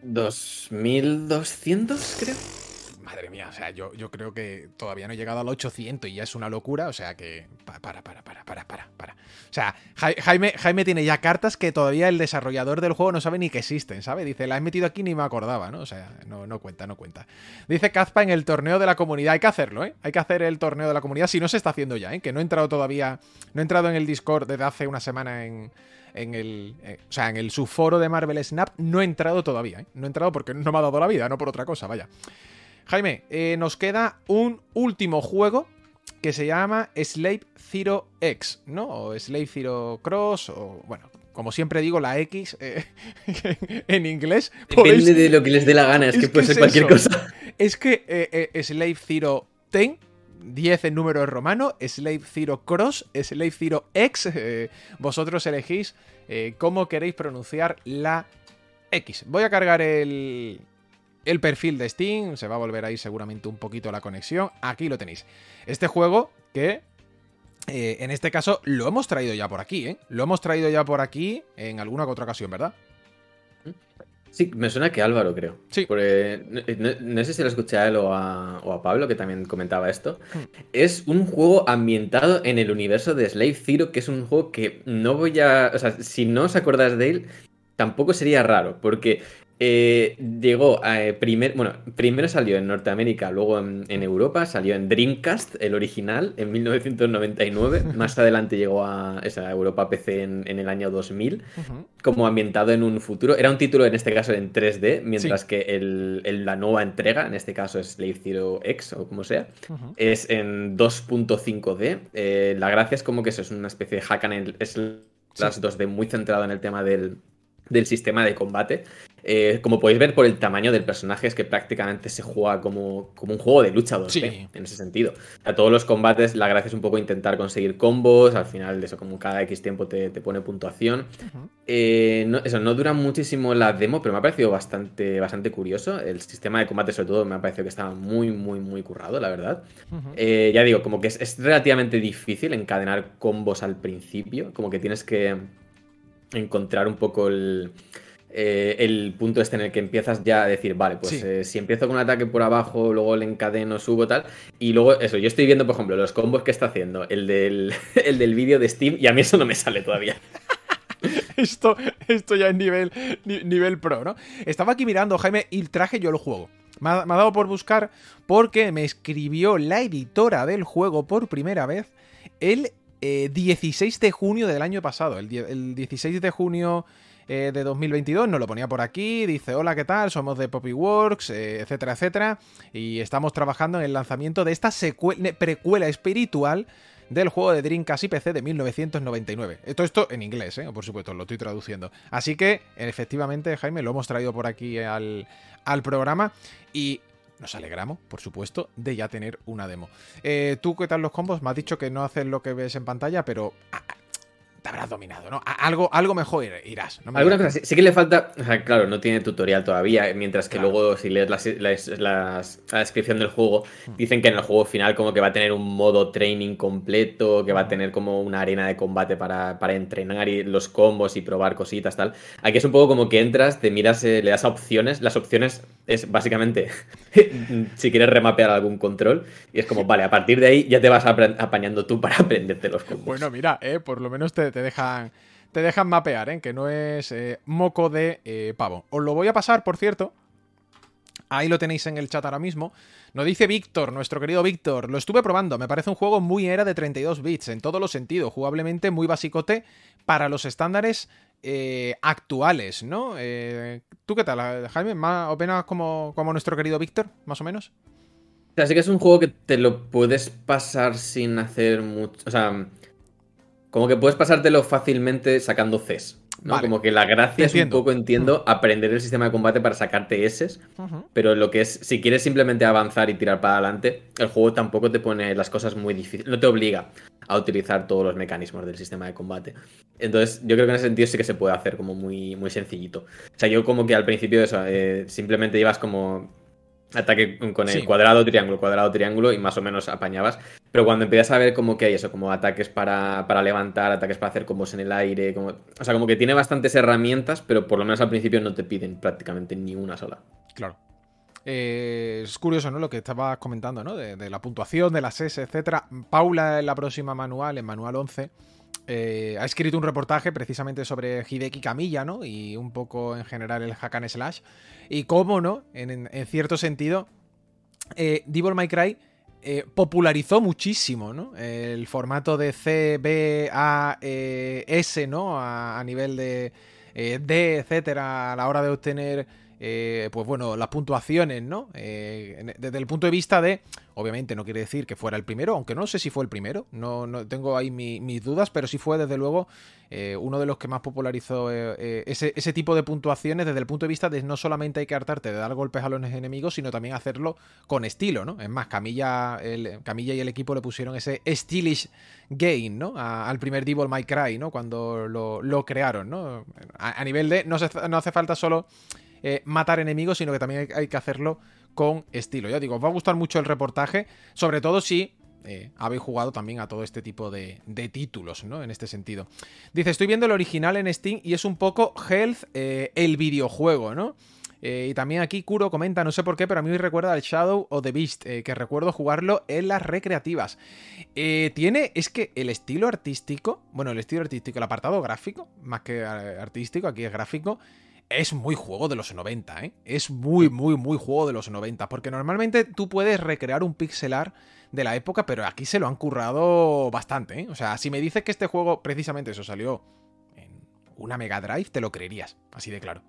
2200, creo madre mía, o sea, yo, yo creo que todavía no he llegado al 800 y ya es una locura, o sea que... Para, para, para, para, para, para. O sea, Jaime, Jaime tiene ya cartas que todavía el desarrollador del juego no sabe ni que existen, ¿sabe? Dice, la he metido aquí ni me acordaba, ¿no? O sea, no, no cuenta, no cuenta. Dice Kazpa en el torneo de la comunidad, hay que hacerlo, ¿eh? Hay que hacer el torneo de la comunidad, si no se está haciendo ya, ¿eh? Que no he entrado todavía, no he entrado en el Discord desde hace una semana en en el, eh, o sea, en el subforo de Marvel Snap no he entrado todavía, ¿eh? No he entrado porque no me ha dado la vida, no por otra cosa, vaya. Jaime, eh, nos queda un último juego que se llama Slave Zero X, ¿no? O Slave Zero Cross, o bueno, como siempre digo, la X eh, en inglés. Depende de lo que les dé la gana, es, que puede ser cualquier cosa. Es que eh, Slave Zero Ten 10 en número romano, Slave Zero Cross, Slave Zero X. vosotros elegís cómo queréis pronunciar la X. Voy a cargar el, el perfil de Steam, se va a volver ahí seguramente un poquito la conexión, aquí lo tenéis. Este juego que eh, en este caso lo hemos traído ya por aquí, ¿eh? Lo hemos traído ya por aquí en alguna otra ocasión, ¿verdad? Sí, me suena que Álvaro, creo. Sí. no, sé si lo escuché a él o a, Pablo, que también comentaba esto. Hmm. Es un juego ambientado en el universo de Slave Zero, que es un juego que no voy a. O sea, si no os acordáis de él, tampoco sería raro, porque eh, llegó a eh, primer, bueno, primero salió en Norteamérica, luego en, Europa, salió en Dreamcast, el original, en 1999. Más adelante llegó a esa Europa PC en, el año 2000, como ambientado en un futuro. Era un título en este caso en 3D, mientras que el, la nueva entrega, en este caso es Slave Zero X o como sea, es en 2.5D. Eh, la gracia es como que eso es una especie de hack and slash 2D muy centrado en el tema del del sistema de combate. Eh, como podéis ver por el tamaño del personaje, es que prácticamente se juega como, como un juego de lucha 2 en ese sentido. A todos los combates, la gracia es un poco intentar conseguir combos. Al final, de eso, como cada X tiempo te, pone puntuación. Eh, eso, no dura muchísimo la demo, pero me ha parecido bastante, bastante curioso. El sistema de combate, sobre todo, me ha parecido que estaba muy, muy, muy currado, la verdad. Eh, ya digo, como que es, es relativamente difícil encadenar combos al principio. Como que tienes que encontrar un poco el, eh, el punto este en el que empiezas ya a decir, vale, pues eh, si empiezo con un ataque por abajo, luego le encadeno, subo, tal. Y luego, eso, yo estoy viendo, por ejemplo, los combos que está haciendo, el del, el del vídeo de Steam, y a mí eso no me sale todavía. esto, esto ya es nivel, nivel pro, ¿no? Estaba aquí mirando, Jaime, y traje yo el juego. Me ha, dado por buscar porque me escribió la editora del juego por primera vez el 16 eh, de junio del año pasado. El, el 16 de junio eh, de 2022 nos lo ponía por aquí. Dice: Hola, ¿qué tal? Somos de Poppyworks, eh, etcétera, etcétera. Y estamos trabajando en el lanzamiento de esta precuela espiritual del juego de Dreamcast y PC de 1999. Todo esto en inglés, por supuesto, lo estoy traduciendo. Así que, efectivamente, Jaime, lo hemos traído por aquí al, al programa. Y nos alegramos, por supuesto, de ya tener una demo. Eh, ¿Tú qué tal los combos? Me has dicho que no haces lo que ves en pantalla, pero ah, te habrás dominado, ¿no? Algo, algo mejor irás. Alguna cosa, sí, que le falta, o sea, claro, no tiene tutorial todavía, mientras que luego si lees la descripción del juego, hmm. dicen que en el juego final como que va a tener un modo training completo, que va a hmm. tener como una arena de combate para, entrenar y los combos y probar cositas, tal. Aquí es un poco como que entras, te miras, eh, le das a opciones, las opciones es básicamente si quieres remapear algún control, y es como, vale, a partir de ahí ya te vas apañando tú para aprenderte los combos. Bueno, mira, eh, por lo menos te te dejan, te dejan mapear, ¿eh? que no es eh, moco de eh, pavo. Os lo voy a pasar, por cierto. Ahí lo tenéis en el chat ahora mismo. Nos dice Víctor, nuestro querido Víctor. Lo estuve probando. Me parece un juego muy era de 32 bits en todos los sentidos. Jugablemente muy basicote para los estándares actuales, ¿no? ¿Tú qué tal, Jaime? ¿Más, ¿Opinas como, como nuestro querido Víctor, más o menos? sea, sí que es un juego que te lo puedes pasar sin hacer mucho. O sea, como que puedes pasártelo fácilmente sacando Cs. ¿no? Como que la gracia es un poco, entiendo, aprender el sistema de combate para sacarte S, pero lo que es, si quieres simplemente avanzar y tirar para adelante, el juego tampoco te pone las cosas muy difíciles, no te obliga a utilizar todos los mecanismos del sistema de combate. Entonces, yo creo que en ese sentido sí que se puede hacer como muy, muy sencillito. O sea, yo como que al principio de eso, eh, simplemente ibas como ataque con el cuadrado, triángulo, cuadrado, triángulo y más o menos apañabas. Pero cuando empiezas a ver como que hay eso, como ataques para, para levantar, ataques para hacer combos en el aire, como, o sea, como que tiene bastantes herramientas, pero por lo menos al principio no te piden prácticamente ni una sola. Claro. Eh, es curioso, ¿no? Lo que estabas comentando, ¿no? De, la puntuación, de las S, etcétera. Paula en la próxima manual, en manual 11, eh, ha escrito un reportaje precisamente sobre Hideki Kamiya, ¿no? Y un poco en general el hack and slash. Y cómo, ¿no? En, cierto sentido, eh, Devil Cry eh, popularizó muchísimo, ¿no? El formato de C, B, A, e, S, ¿no? A, a nivel de D, etcétera, a la hora de obtener eh, pues bueno, las puntuaciones, ¿no? Eh, desde el punto de vista de, obviamente no quiere decir que fuera el primero, aunque no sé si fue el primero, no, no tengo ahí mis dudas, pero sí fue desde luego eh, uno de los que más popularizó ese, tipo de puntuaciones desde el punto de vista de no solamente hay que hartarte de dar golpes a los enemigos, sino también hacerlo con estilo, ¿no? Es más, Camilla, el, Camilla y el equipo le pusieron ese stylish game, ¿no? al primer Devil May Cry, ¿no? Cuando lo, crearon, ¿no? A, nivel de, no, no hace falta solo eh, matar enemigos, sino que también hay, que hacerlo con estilo. Ya digo, os va a gustar mucho el reportaje, sobre todo si eh, habéis jugado también a todo este tipo de, títulos, ¿no? En este sentido. Dice, estoy viendo el original en Steam y es un poco Health, eh, el videojuego, ¿no? y también aquí Kuro comenta, no sé por qué, pero a mí me recuerda al Shadow of the Beast, que recuerdo jugarlo en las recreativas. tiene, es que el estilo artístico, bueno, el estilo artístico, el apartado gráfico, más que artístico, aquí es gráfico, es muy juego de los 90, ¿eh? Es muy, muy, muy juego de los 90. Porque normalmente tú puedes recrear un pixelar de la época, pero aquí se lo han currado bastante, ¿eh? O sea, si me dices que este juego precisamente eso salió en una Mega Drive, te lo creerías, así de claro.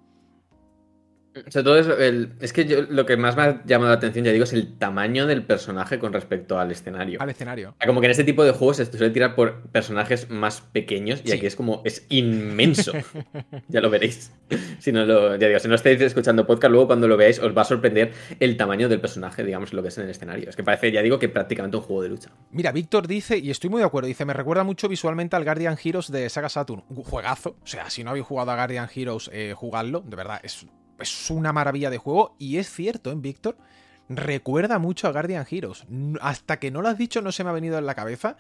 Sobre todo es, el, es que yo, lo que más me ha llamado la atención, ya digo, es el tamaño del personaje con respecto al escenario. Al escenario. Como que en este tipo de juegos se suele tirar por personajes más pequeños y aquí es como, es inmenso. ya lo veréis. Si no lo, ya digo, si no estáis escuchando podcast, luego cuando lo veáis os va a sorprender el tamaño del personaje, digamos, lo que es en el escenario. Es que parece, ya digo, que prácticamente un juego de lucha. Mira, Víctor dice, y estoy muy de acuerdo, dice, me recuerda mucho visualmente al Guardian Heroes de Saga Saturn. Un juegazo. O sea, si no habéis jugado a Guardian Heroes, eh, jugadlo. De verdad, es es una maravilla de juego y es cierto, ¿en ¿eh, Víctor? Recuerda mucho a Guardian Heroes. Hasta que no lo has dicho no se me ha venido en la cabeza.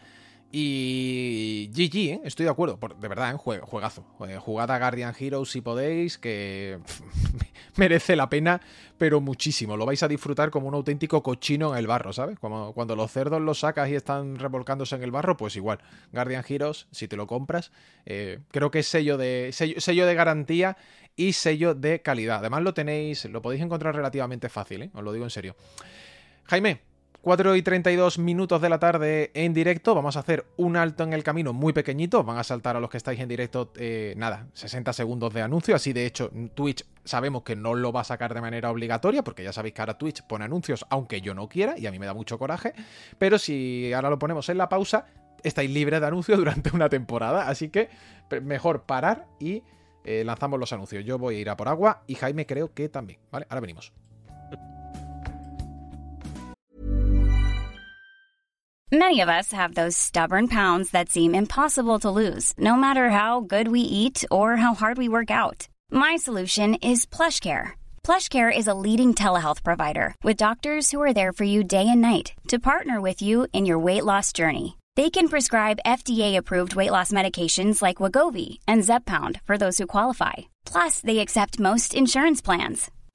Y GG, ¿eh? estoy de acuerdo, de verdad, ¿eh? juegazo. Eh, jugad a Guardian Heroes si podéis, que merece la pena, pero muchísimo. Lo vais a disfrutar como un auténtico cochino en el barro, ¿sabes? Como cuando los cerdos los sacas y están revolcándose en el barro, pues igual. Guardian Heroes, si te lo compras, creo que es sello de, sello de garantía y sello de calidad. Además lo tenéis, lo podéis encontrar relativamente fácil, ¿eh? os lo digo en serio. Jaime, 4 y 32 minutos de la tarde en directo. Vamos a hacer un alto en el camino muy pequeñito. Van a saltar a los que estáis en directo, eh, nada, 60 segundos de anuncio. Así de hecho, Twitch sabemos que no lo va a sacar de manera obligatoria, porque ya sabéis que ahora Twitch pone anuncios aunque yo no quiera, y a mí me da mucho coraje. Pero si ahora lo ponemos en la pausa, estáis libres de anuncios durante una temporada. Así que mejor parar y eh, lanzamos los anuncios. Yo voy a ir a por agua y Jaime creo que también. ¿Vale? Ahora venimos. Many of us have those stubborn pounds that seem impossible to lose, no matter how good we eat or how hard we work out. My solution is PlushCare. PlushCare is a leading telehealth provider with doctors who are there for you day and night to partner with you in your weight loss journey. They can prescribe FDA-approved weight loss medications like Wagovi and Zepbound for those who qualify. Plus, they accept most insurance plans.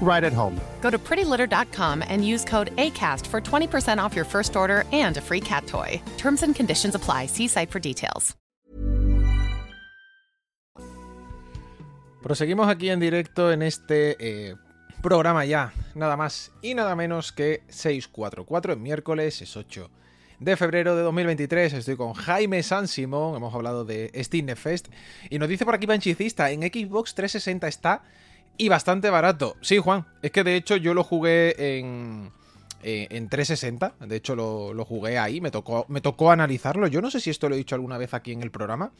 right at home. Go to prettylitter.com and use code ACAST for 20% off your first order and a free cat toy. Terms and conditions apply. See site for details. Proseguimos aquí en directo en este eh, programa ya, nada más y nada menos que 644, es miércoles, es 8 de febrero de 2023. Estoy con Jaime San Simón, hemos hablado de Steam Fest y nos dice por aquí Panchicista, en Xbox 360 está y bastante barato. Sí, Juan, es que de hecho yo lo jugué en, eh, en 360, de hecho lo, lo, jugué ahí, me tocó, me tocó analizarlo. Yo no sé si esto lo he dicho alguna vez aquí en el programa.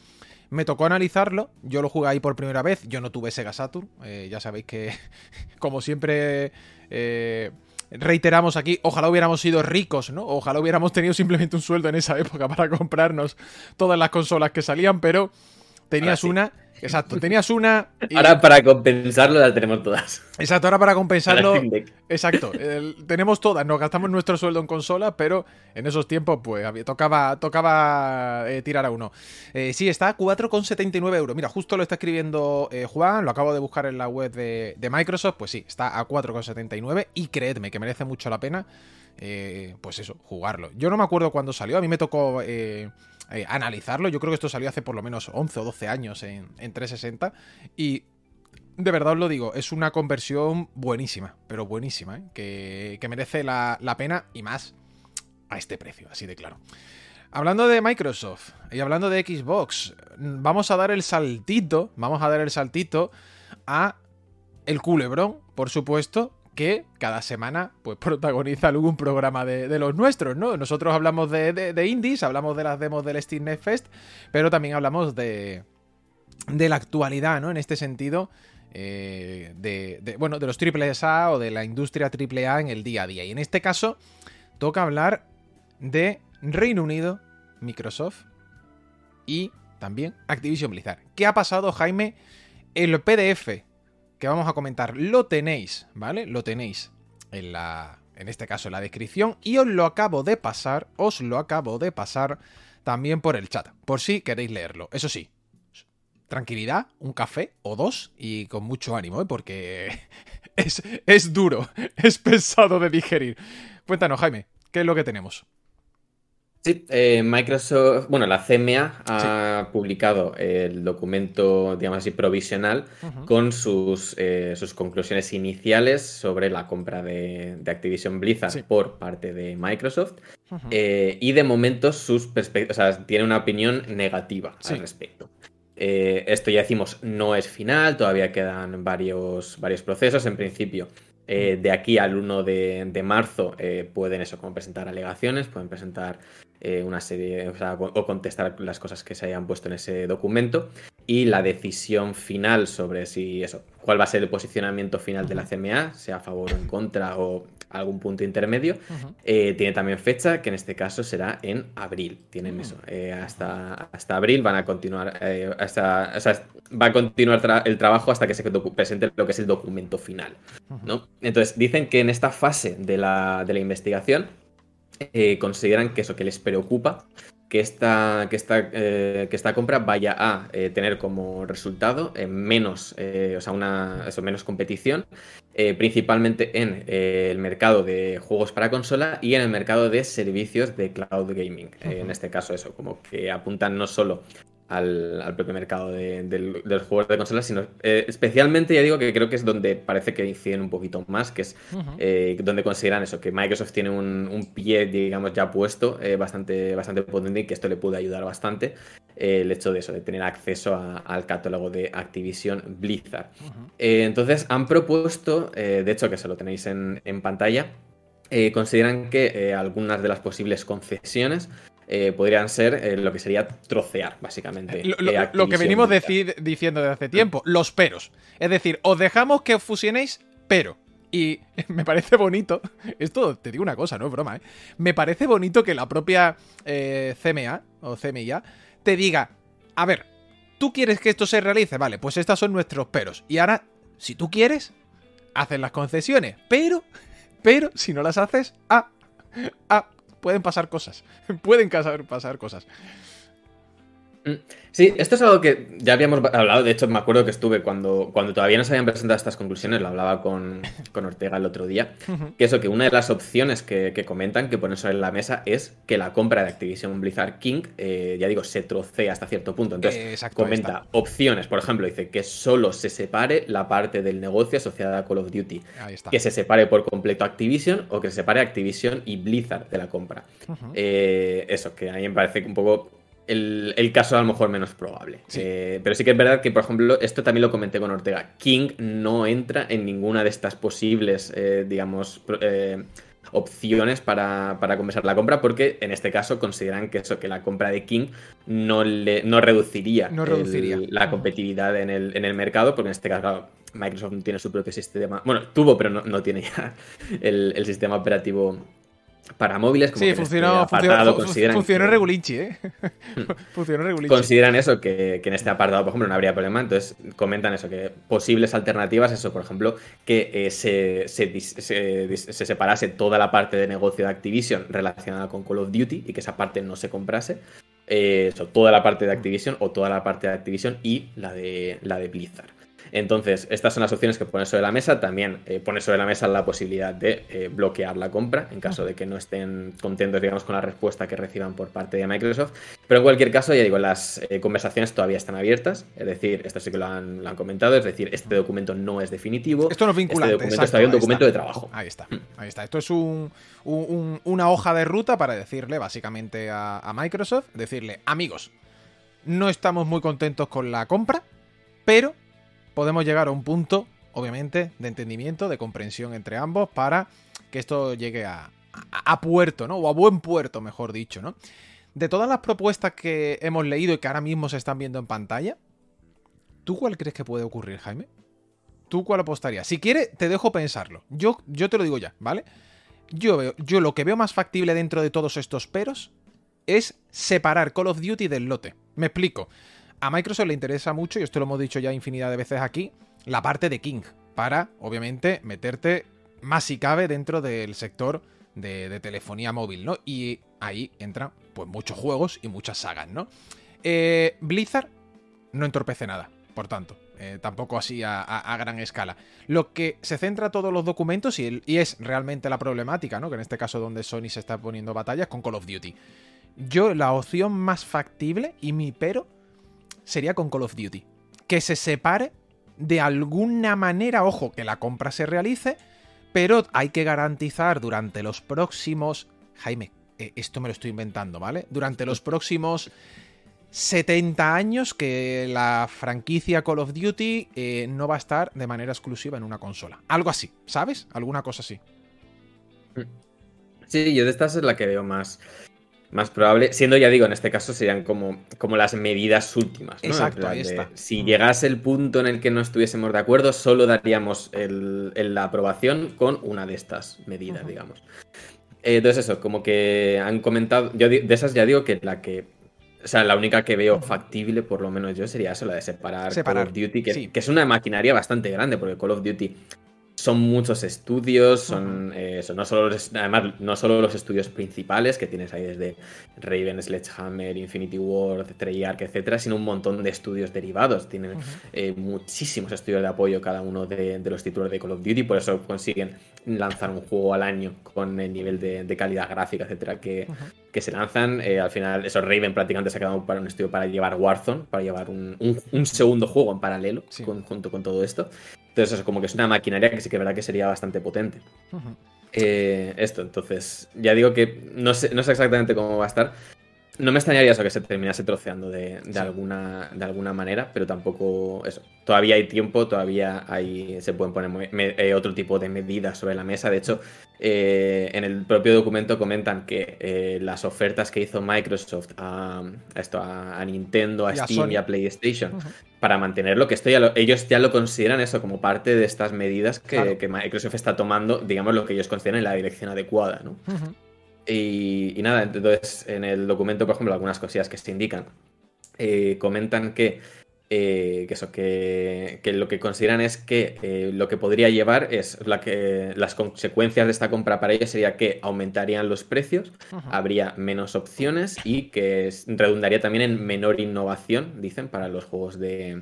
Me tocó analizarlo, yo lo jugué ahí por primera vez, yo no tuve Sega Saturn, eh, ya sabéis que como siempre eh, reiteramos aquí, ojalá hubiéramos sido ricos, ¿no? Ojalá hubiéramos tenido simplemente un sueldo en esa época para comprarnos todas las consolas que salían, pero tenías sí. una Exacto, tenías una. Y... Ahora para compensarlo las tenemos todas. Exacto, ahora para compensarlo. exacto, el, tenemos todas, nos gastamos nuestro sueldo en consola, pero en esos tiempos, pues tocaba, tocaba eh, tirar a uno. Eh, sí, está a 4,79 euros. Mira, justo lo está escribiendo eh, Juan, lo acabo de buscar en la web de, de Microsoft. Pues sí, está a 4,79 y creedme que merece mucho la pena. pues eso, jugarlo. Yo no me acuerdo cuándo salió, a mí me tocó eh, analizarlo. Yo creo que esto salió hace por lo menos 11 o 12 años en, en 360 y de verdad os lo digo, es una conversión buenísima, pero buenísima, ¿eh? que, que, merece la, la, pena y más a este precio, así de claro. Hablando de Microsoft y hablando de Xbox, vamos a dar el saltito, vamos a dar el saltito a el culebrón, por supuesto, que cada semana pues protagoniza algún programa de, los nuestros, ¿no? Nosotros hablamos de, indies, hablamos de las demos del Steam Next Fest, pero también hablamos de, de la actualidad, ¿no? En este sentido, eh, de, bueno, de los AAA o de la industria AAA en el día a día. Y en este caso, toca hablar de Reino Unido, Microsoft y también Activision Blizzard. ¿Qué ha pasado, Jaime? El PDF que vamos a comentar lo tenéis, ¿vale? Lo tenéis en la, en este caso en la descripción y os lo acabo de pasar, os lo acabo de pasar también por el chat, por si queréis leerlo. Eso sí, tranquilidad, un café o dos y con mucho ánimo, ¿eh? porque es, es duro, es pesado de digerir. Cuéntanos, Jaime, ¿qué es lo que tenemos? Sí, eh, Microsoft, bueno, la CMA ha sí. publicado el documento, digamos así, provisional uh -huh. con sus, eh, sus, conclusiones iniciales sobre la compra de, de Activision Blizzard sí. por parte de Microsoft. Uh -huh. eh, y de momento sus perspectivas, o sea, tiene una opinión negativa sí. al respecto. Esto ya decimos, no es final, todavía quedan varios, varios procesos. En principio, eh, de aquí al 1 de, de marzo eh, pueden eso, como presentar alegaciones, pueden presentar eh, una serie, o, sea, o, contestar las cosas que se hayan puesto en ese documento. Y la decisión final sobre si eso, cuál va a ser el posicionamiento final de la CMA, sea a favor o en contra o algún punto intermedio, uh -huh. eh, tiene también fecha, que en este caso será en abril. Tienen uh -huh. eso. Eh, hasta, hasta abril van a continuar, hasta, o sea, va a continuar tra el trabajo hasta que se presente lo que es el documento final. ¿no? Entonces, dicen que en esta fase de la, de la investigación eh, consideran que eso que les preocupa que esta, que esta, eh, que esta compra vaya a eh, tener como resultado menos, o sea, una, eso, menos competición, principalmente en el mercado de juegos para consola y en el mercado de servicios de cloud gaming. Uh -huh. en este caso, eso, como que apuntan no solo al, al, propio mercado de, de, de, los juegos de consolas, sino eh, especialmente, ya digo, que creo que es donde parece que inciden un poquito más, que es uh -huh. eh, donde consideran eso, que Microsoft tiene un, un pie, digamos, ya puesto eh, bastante, bastante potente y que esto le puede ayudar bastante, el hecho de eso, de tener acceso a, al catálogo de Activision Blizzard. Uh -huh. entonces, han propuesto, de hecho, que se lo tenéis en, en pantalla, consideran que algunas de las posibles concesiones eh, podrían ser eh, lo que sería trocear, básicamente. Lo, lo, eh, lo que venimos decir, diciendo desde hace tiempo, los peros. Es decir, os dejamos que os fusionéis, pero. Y me parece bonito, esto te digo una cosa, no es broma, ¿eh? Me parece bonito que la propia CMA o CMIA te diga, a ver, ¿tú quieres que esto se realice? Vale, pues estos son nuestros peros. Y ahora, si tú quieres, hacen las concesiones. Pero, pero, si no las haces, ah, ah, pueden pasar cosas. pueden pasar cosas. Mm. Sí, esto es algo que ya habíamos hablado, de hecho me acuerdo que estuve cuando, cuando todavía no se habían presentado estas conclusiones, lo hablaba con, Ortega el otro día, que eso, que una de las opciones que, comentan, que ponen sobre la mesa, es que la compra de Activision Blizzard King, eh, ya digo, se trocea hasta cierto punto. Entonces, comenta opciones, por ejemplo, dice que solo se separe la parte del negocio asociada a Call of Duty, que se separe por completo Activision o que se separe Activision y Blizzard de la compra. Eh, eso, que a mí me parece un poco el, caso a lo mejor menos probable. Eh, pero sí que es verdad que, por ejemplo, esto también lo comenté con Ortega. King no entra en ninguna de estas posibles, eh, digamos, eh, opciones para, para, compensar la compra, porque en este caso consideran que eso, que la compra de King no, le, no reduciría, la competitividad en el, en el, mercado, porque en este caso, Microsoft no tiene su propio sistema. Bueno, tuvo, pero no, tiene ya el, el sistema operativo para móviles. Como sí, funcionó, este funcionó, funcionó regulinchi, ¿eh? funcionó regulinchi. Consideran eso, que, en este apartado, por ejemplo, no habría problema. Entonces comentan eso, que posibles alternativas, eso, por ejemplo, que eh, se, se, separase toda la parte de negocio de Activision relacionada con Call of Duty y que esa parte no se comprase. Eh, eso, toda la parte de Activision o toda la parte de Activision y la de, la de Blizzard. Entonces, estas son las opciones que pone sobre la mesa. También eh, pone sobre la mesa la posibilidad de eh, bloquear la compra en caso de que no estén contentos, digamos, con la respuesta que reciban por parte de Microsoft. Pero en cualquier caso, ya digo, las eh, conversaciones todavía están abiertas. Es decir, esto sí que lo han, comentado. Es decir, este documento no es definitivo. Esto no es vinculante. Este documento es todavía un documento de trabajo. Ahí está. Ahí está. Esto es una hoja de ruta para decirle básicamente a Microsoft, decirle, amigos, no estamos muy contentos con la compra, pero podemos llegar a un punto, obviamente, de entendimiento, de comprensión entre ambos para que esto llegue a, puerto, ¿no? O a buen puerto, mejor dicho, ¿no? De todas las propuestas que hemos leído y que ahora mismo se están viendo en pantalla, ¿tú cuál crees que puede ocurrir, Jaime? ¿Tú cuál apostarías? Si quieres, te dejo pensarlo. Yo, yo te lo digo ya, ¿vale? Yo, veo, yo lo que veo más factible dentro de todos estos peros es separar Call of Duty del lote. Me explico. A Microsoft le interesa mucho, y esto lo hemos dicho ya infinidad de veces aquí, la parte de King, para, obviamente, meterte más si cabe dentro del sector de, telefonía móvil, ¿no? Y ahí entran, pues, muchos juegos y muchas sagas, ¿no? Eh, Blizzard no entorpece nada, por tanto. Eh, tampoco así a, gran escala. Lo que se centra todos los documentos y, y, es realmente la problemática, ¿no? Que en este caso donde Sony se está poniendo batallas con Call of Duty. Yo, la opción más factible y mi pero sería con Call of Duty. Que se separe de alguna manera, ojo, que la compra se realice, pero hay que garantizar durante los próximos... Jaime, eh, esto me lo estoy inventando, ¿vale? Durante los próximos 70 años que la franquicia Call of Duty eh, no va a estar de manera exclusiva en una consola. Algo así, ¿sabes? Alguna cosa así. Sí, yo de estas es la que veo más, más probable, siendo ya digo, en este caso serían como, como las medidas últimas. Exacto, ahí está. si llegase el punto en el que no estuviésemos de acuerdo, solo daríamos la aprobación con una de estas medidas, digamos. Eh, entonces eso, como que han comentado, yo de esas ya digo que la que o sea, la única que veo factible, por lo menos yo, sería eso, la de separar, Call of Duty, que, que, es una maquinaria bastante grande, porque Call of Duty son muchos estudios, son, eh, no solo los, además no solo los estudios principales que tienes ahí desde Raven, Sledgehammer, Infinity Ward, Treyarch, etcétera, sino un montón de estudios derivados. Tienen eh, muchísimos estudios de apoyo cada uno de, los títulos de Call of Duty, por eso consiguen lanzar un juego al año con el nivel de, calidad gráfica, etcétera, que, que se lanzan. Eh, al final, eso Raven prácticamente se ha quedado para un estudio para llevar Warzone, para llevar un, segundo juego en paralelo junto con todo esto. Entonces, eso, como que es una maquinaria que sí que es verdad que sería bastante potente. Eh, esto, entonces, ya digo que no sé, no sé exactamente cómo va a estar. No me extrañaría eso que se terminase troceando de, alguna, de alguna manera, pero tampoco eso. Todavía hay tiempo, todavía hay, se pueden poner eh, otro tipo de medidas sobre la mesa. De hecho, eh, en el propio documento comentan que eh, las ofertas que hizo Microsoft a, esto, a, Nintendo, a Steam y a PlayStation para mantenerlo, que esto ya ellos ya lo consideran eso como parte de estas medidas que, Microsoft está tomando, digamos, lo que ellos consideran en la dirección adecuada, ¿no? Y, nada, entonces en el documento, por ejemplo, algunas cosillas que se indican eh, comentan que, eh, que, eso, que, que, lo que consideran es que eh, lo que podría llevar es la que las consecuencias de esta compra para ellos sería que aumentarían los precios, habría menos opciones y que redundaría también en menor innovación, dicen, para los juegos de,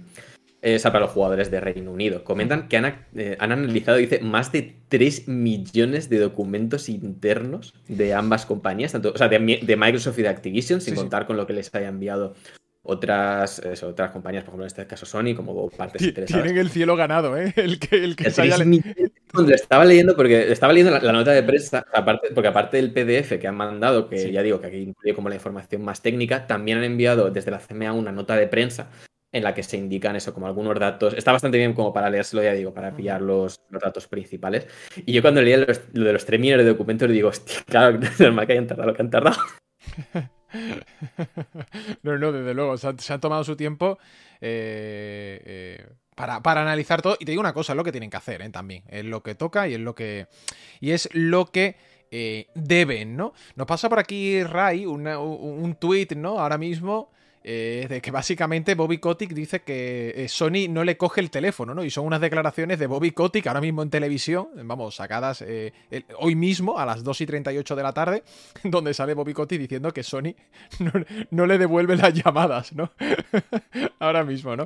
eh, o sea, para los jugadores de Reino Unido. Comentan que han, eh, han, analizado, dice, más de 3 millones de documentos internos de ambas compañías, tanto, o sea, de, de Microsoft y de Activision, sin sí, contar sí. con lo que les haya enviado otras, eso, otras compañías, por ejemplo, en este caso Sony, como partes interesadas. Tienen el cielo ganado, ¿eh? El que, el que el haya... Lo estaba leyendo porque estaba leyendo la, la, nota de prensa, aparte, porque aparte del PDF que han mandado, que sí. ya digo que aquí incluye como la información más técnica, también han enviado desde la CMA una nota de prensa en la que se indican eso, como algunos datos. Está bastante bien como para leérselo, ya digo, para pillar los, los datos principales. Y yo cuando leía los, lo de los 3 millones de documentos, digo, hostia, claro, normal que hayan tardado lo que han tardado. no, no, desde luego, se han, se han tomado su tiempo eh, eh, para, para, analizar todo. Y te digo una cosa, es lo que tienen que hacer ¿eh? también. Es lo que toca y es lo que. Y es lo que. Eh, deben, ¿no? Nos pasa por aquí Ray una, un, un tweet, ¿no? Ahora mismo eh, de que básicamente Bobby Kotick dice que eh, Sony no le coge el teléfono, ¿no? Y son unas declaraciones de Bobby Kotick ahora mismo en televisión, vamos, sacadas eh, hoy mismo a las 2 y 38 de la tarde, donde sale Bobby Kotick diciendo que Sony no, le devuelve las llamadas, ¿no? ahora mismo, ¿no?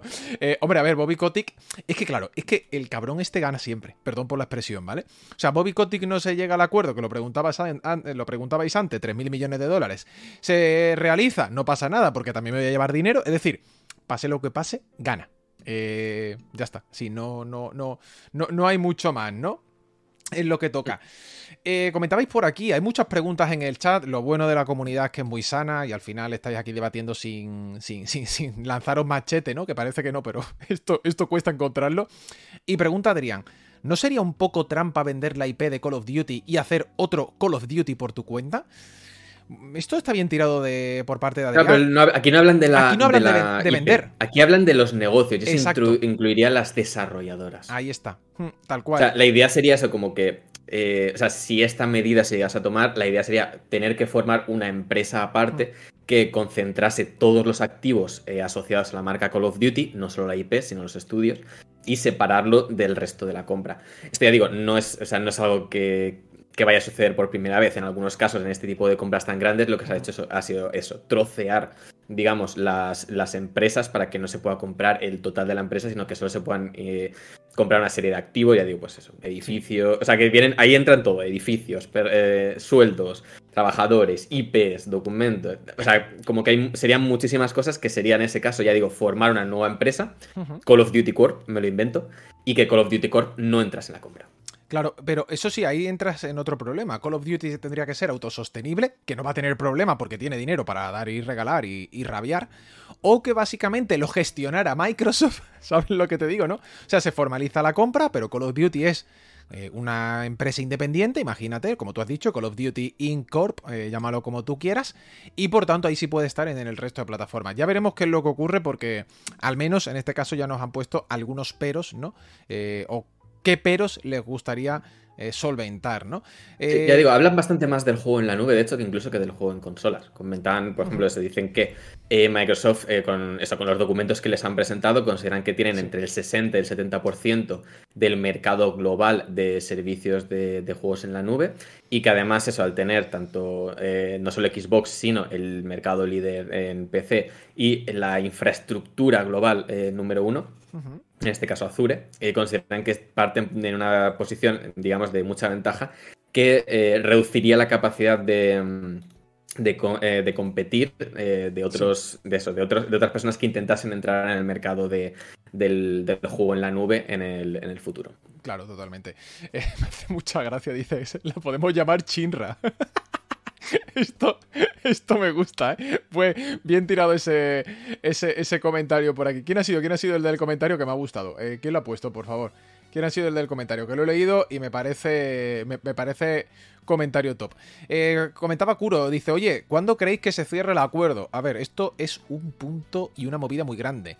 Hombre, a ver, Bobby Kotick, es que claro, es que el cabrón este gana siempre, perdón por la expresión, ¿vale? O sea, Bobby Kotick no se llega al acuerdo, que lo, preguntabais antes, 3.000 millones de dólares. ¿Se realiza? No pasa nada, porque también me voy llevar dinero. Es decir, pase lo que pase, gana. Eh, ya está. Sí, no, no, no, no, no hay mucho más, ¿no? Es lo que toca. Eh, comentabais por aquí, hay muchas preguntas en el chat. Lo bueno de la comunidad es que es muy sana y al final estáis aquí debatiendo sin, sin, sin, sin lanzaros machete, ¿no? Que parece que no, pero esto, esto cuesta encontrarlo. Y pregunta Adrián. ¿No sería un poco trampa vender la IP de Call of Duty y hacer otro Call of Duty por tu cuenta? Esto está bien tirado de, por parte de Adrián. No, pero no, aquí no hablan de la. Aquí no hablan de, la, de, de vender. Aquí hablan de los negocios. Yo Exacto. incluiría las desarrolladoras. Ahí está. Hmm, tal cual. O sea, la idea sería eso, como que. Eh, o sea, si esta medida se llegase a tomar, la idea sería tener que formar una empresa aparte mm. que concentrase todos los activos eh, asociados a la marca Call of Duty, no solo la IP, sino los estudios, y separarlo del resto de la compra. Esto ya digo, no es, o sea, no es algo que, que vaya a suceder por primera vez en algunos casos en este tipo de compras tan grandes, lo que se ha hecho ha sido eso, trocear, digamos, las, las, empresas para que no se pueda comprar el total de la empresa, sino que solo se puedan eh, comprar una serie de activos, ya digo, pues eso, edificios, o sea, que vienen, ahí entran todo, edificios, per, eh, sueldos, trabajadores, IPs, documentos, o sea, como que hay, serían muchísimas cosas que serían en ese caso, ya digo, formar una nueva empresa, uh -huh. Call of Duty Corp, me lo invento, y que Call of Duty Corp no entras en la compra. Claro, pero eso sí, ahí entras en otro problema. Call of Duty tendría que ser autosostenible, que no va a tener problema porque tiene dinero para dar y regalar y, y rabiar, o que básicamente lo gestionara Microsoft, ¿sabes lo que te digo, no? O sea, se formaliza la compra, pero Call of Duty es eh, una empresa independiente, imagínate, como tú has dicho, Call of Duty Inc. Corp, eh, llámalo como tú quieras, y por tanto ahí sí puede estar en el resto de plataformas. Ya veremos qué es lo que ocurre porque al menos en este caso ya nos han puesto algunos peros, ¿no? Eh, o qué peros les gustaría eh, solventar, ¿no? Eh... Sí, ya digo, hablan bastante más del juego en la nube, de hecho, que incluso que del juego en consolas. Comentan, por ejemplo, se dicen que eh, Microsoft, eh, con, eso, con los documentos que les han presentado, consideran que tienen sí. entre el 60 y el 70% del mercado global de servicios de, de, juegos en la nube y que además eso, al tener tanto, eh, no solo Xbox, sino el mercado líder en PC y la infraestructura global número uno, uh -huh en este caso Azure, eh, consideran que parten en una posición, digamos, de mucha ventaja, que eh, reduciría la capacidad de, de, eh, de competir de otros, sí. de eso, de otros, de otras personas que intentasen entrar en el mercado de, del, del, juego en la nube en el, en el futuro. Claro, totalmente. Me hace mucha gracia, dices, la podemos llamar Chinra. Esto, esto me gusta, ¿eh? Fue bien tirado ese, ese, ese, comentario por aquí. ¿Quién ha sido? ¿Quién ha sido el del comentario que me ha gustado? Eh, ¿Quién lo ha puesto, por favor? ¿Quién ha sido el del comentario? Que lo he leído y me parece. Me, parece comentario top. Eh, comentaba Kuro, dice, oye, ¿cuándo creéis que se cierre el acuerdo? A ver, esto es un punto y una movida muy grande.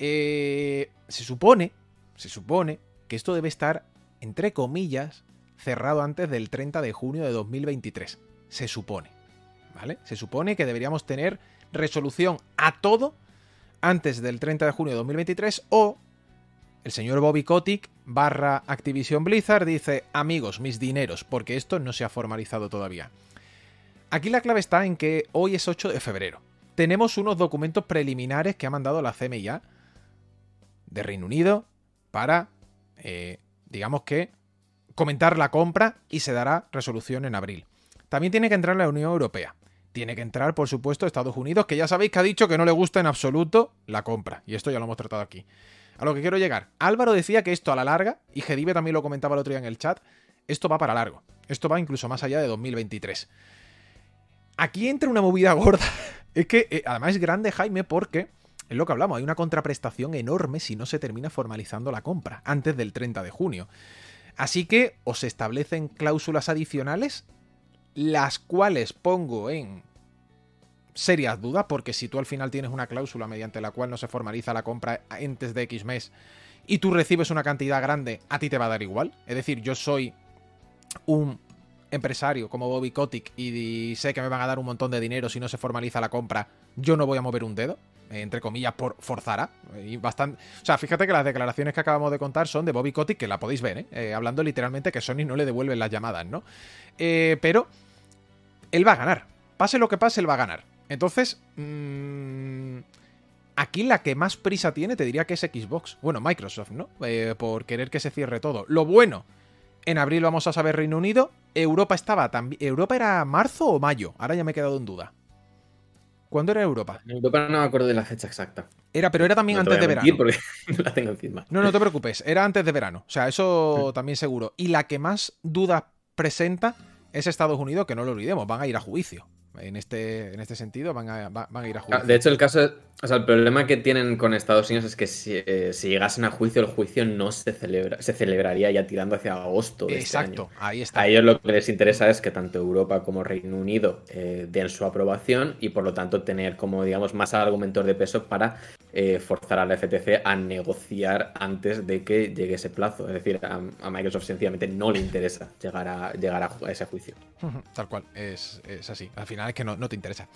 Eh, se supone, se supone que esto debe estar, entre comillas, cerrado antes del 30 de junio de 2023 se supone. ¿Vale? Se supone que deberíamos tener resolución a todo antes del 30 de junio de 2023 o el señor Bobby Kotick barra Activision Blizzard dice, amigos, mis dineros, porque esto no se ha formalizado todavía. Aquí la clave está en que hoy es 8 de febrero. Tenemos unos documentos preliminares que ha mandado la CMIA de Reino Unido para, eh, digamos que, comentar la compra y se dará resolución en abril. También tiene que entrar la Unión Europea. Tiene que entrar, por supuesto, Estados Unidos, que ya sabéis que ha dicho que no le gusta en absoluto la compra. Y esto ya lo hemos tratado aquí. A lo que quiero llegar. Álvaro decía que esto a la larga, y Gedive también lo comentaba el otro día en el chat, esto va para largo. Esto va incluso más allá de 2023. Aquí entra una movida gorda. es que eh, además es grande, Jaime, porque es lo que hablamos. Hay una contraprestación enorme si no se termina formalizando la compra antes del 30 de junio. Así que os establecen cláusulas adicionales, las cuales pongo en serias dudas, porque si tú al final tienes una cláusula mediante la cual no se formaliza la compra antes de X mes y tú recibes una cantidad grande, a ti te va a dar igual. Es decir, yo soy un empresario como Bobby Kotick y sé que me van a dar un montón de dinero si no se formaliza la compra, yo no voy a mover un dedo, entre comillas, por forzara. Y bastante... O sea, fíjate que las declaraciones que acabamos de contar son de Bobby Kotick, que la podéis ver, ¿eh? ¿eh? hablando literalmente que Sony no le devuelven las llamadas, ¿no? Eh, pero él va a ganar. Pase lo que pase, él va a ganar. Entonces, mmm, aquí la que más prisa tiene te diría que es Xbox. Bueno, Microsoft, ¿no? Eh, por querer que se cierre todo. Lo bueno, en abril vamos a saber Reino Unido. Europa estaba también... ¿Europa era marzo o mayo? Ahora ya me he quedado en duda. ¿Cuándo era Europa? Europa no me acuerdo de la fecha exacta. Era, pero era también antes de verano. Porque no la tengo encima. No, no te preocupes, era antes de verano. O sea, eso también seguro. Y la que más dudas presenta es Estados Unidos, que no lo olvidemos, van a ir a juicio en este, en este sentido van a, van a ir a ah, juicio. De hecho, el caso, o sea, el problema que tienen con Estados Unidos es que si, eh, si llegasen a juicio, el juicio no se celebra, se celebraría ya tirando hacia agosto. De este Exacto, este ahí está. A ellos lo que les interesa es que tanto Europa como Reino Unido eh, den su aprobación y por lo tanto tener como, digamos, más argumentos de peso para eh, forzar a la FTC a negociar antes de que llegue ese plazo. Es decir, a, Microsoft sencillamente no le interesa llegar a, llegar a, ese juicio. Tal cual, es, es así. Al final es que no, te interesa.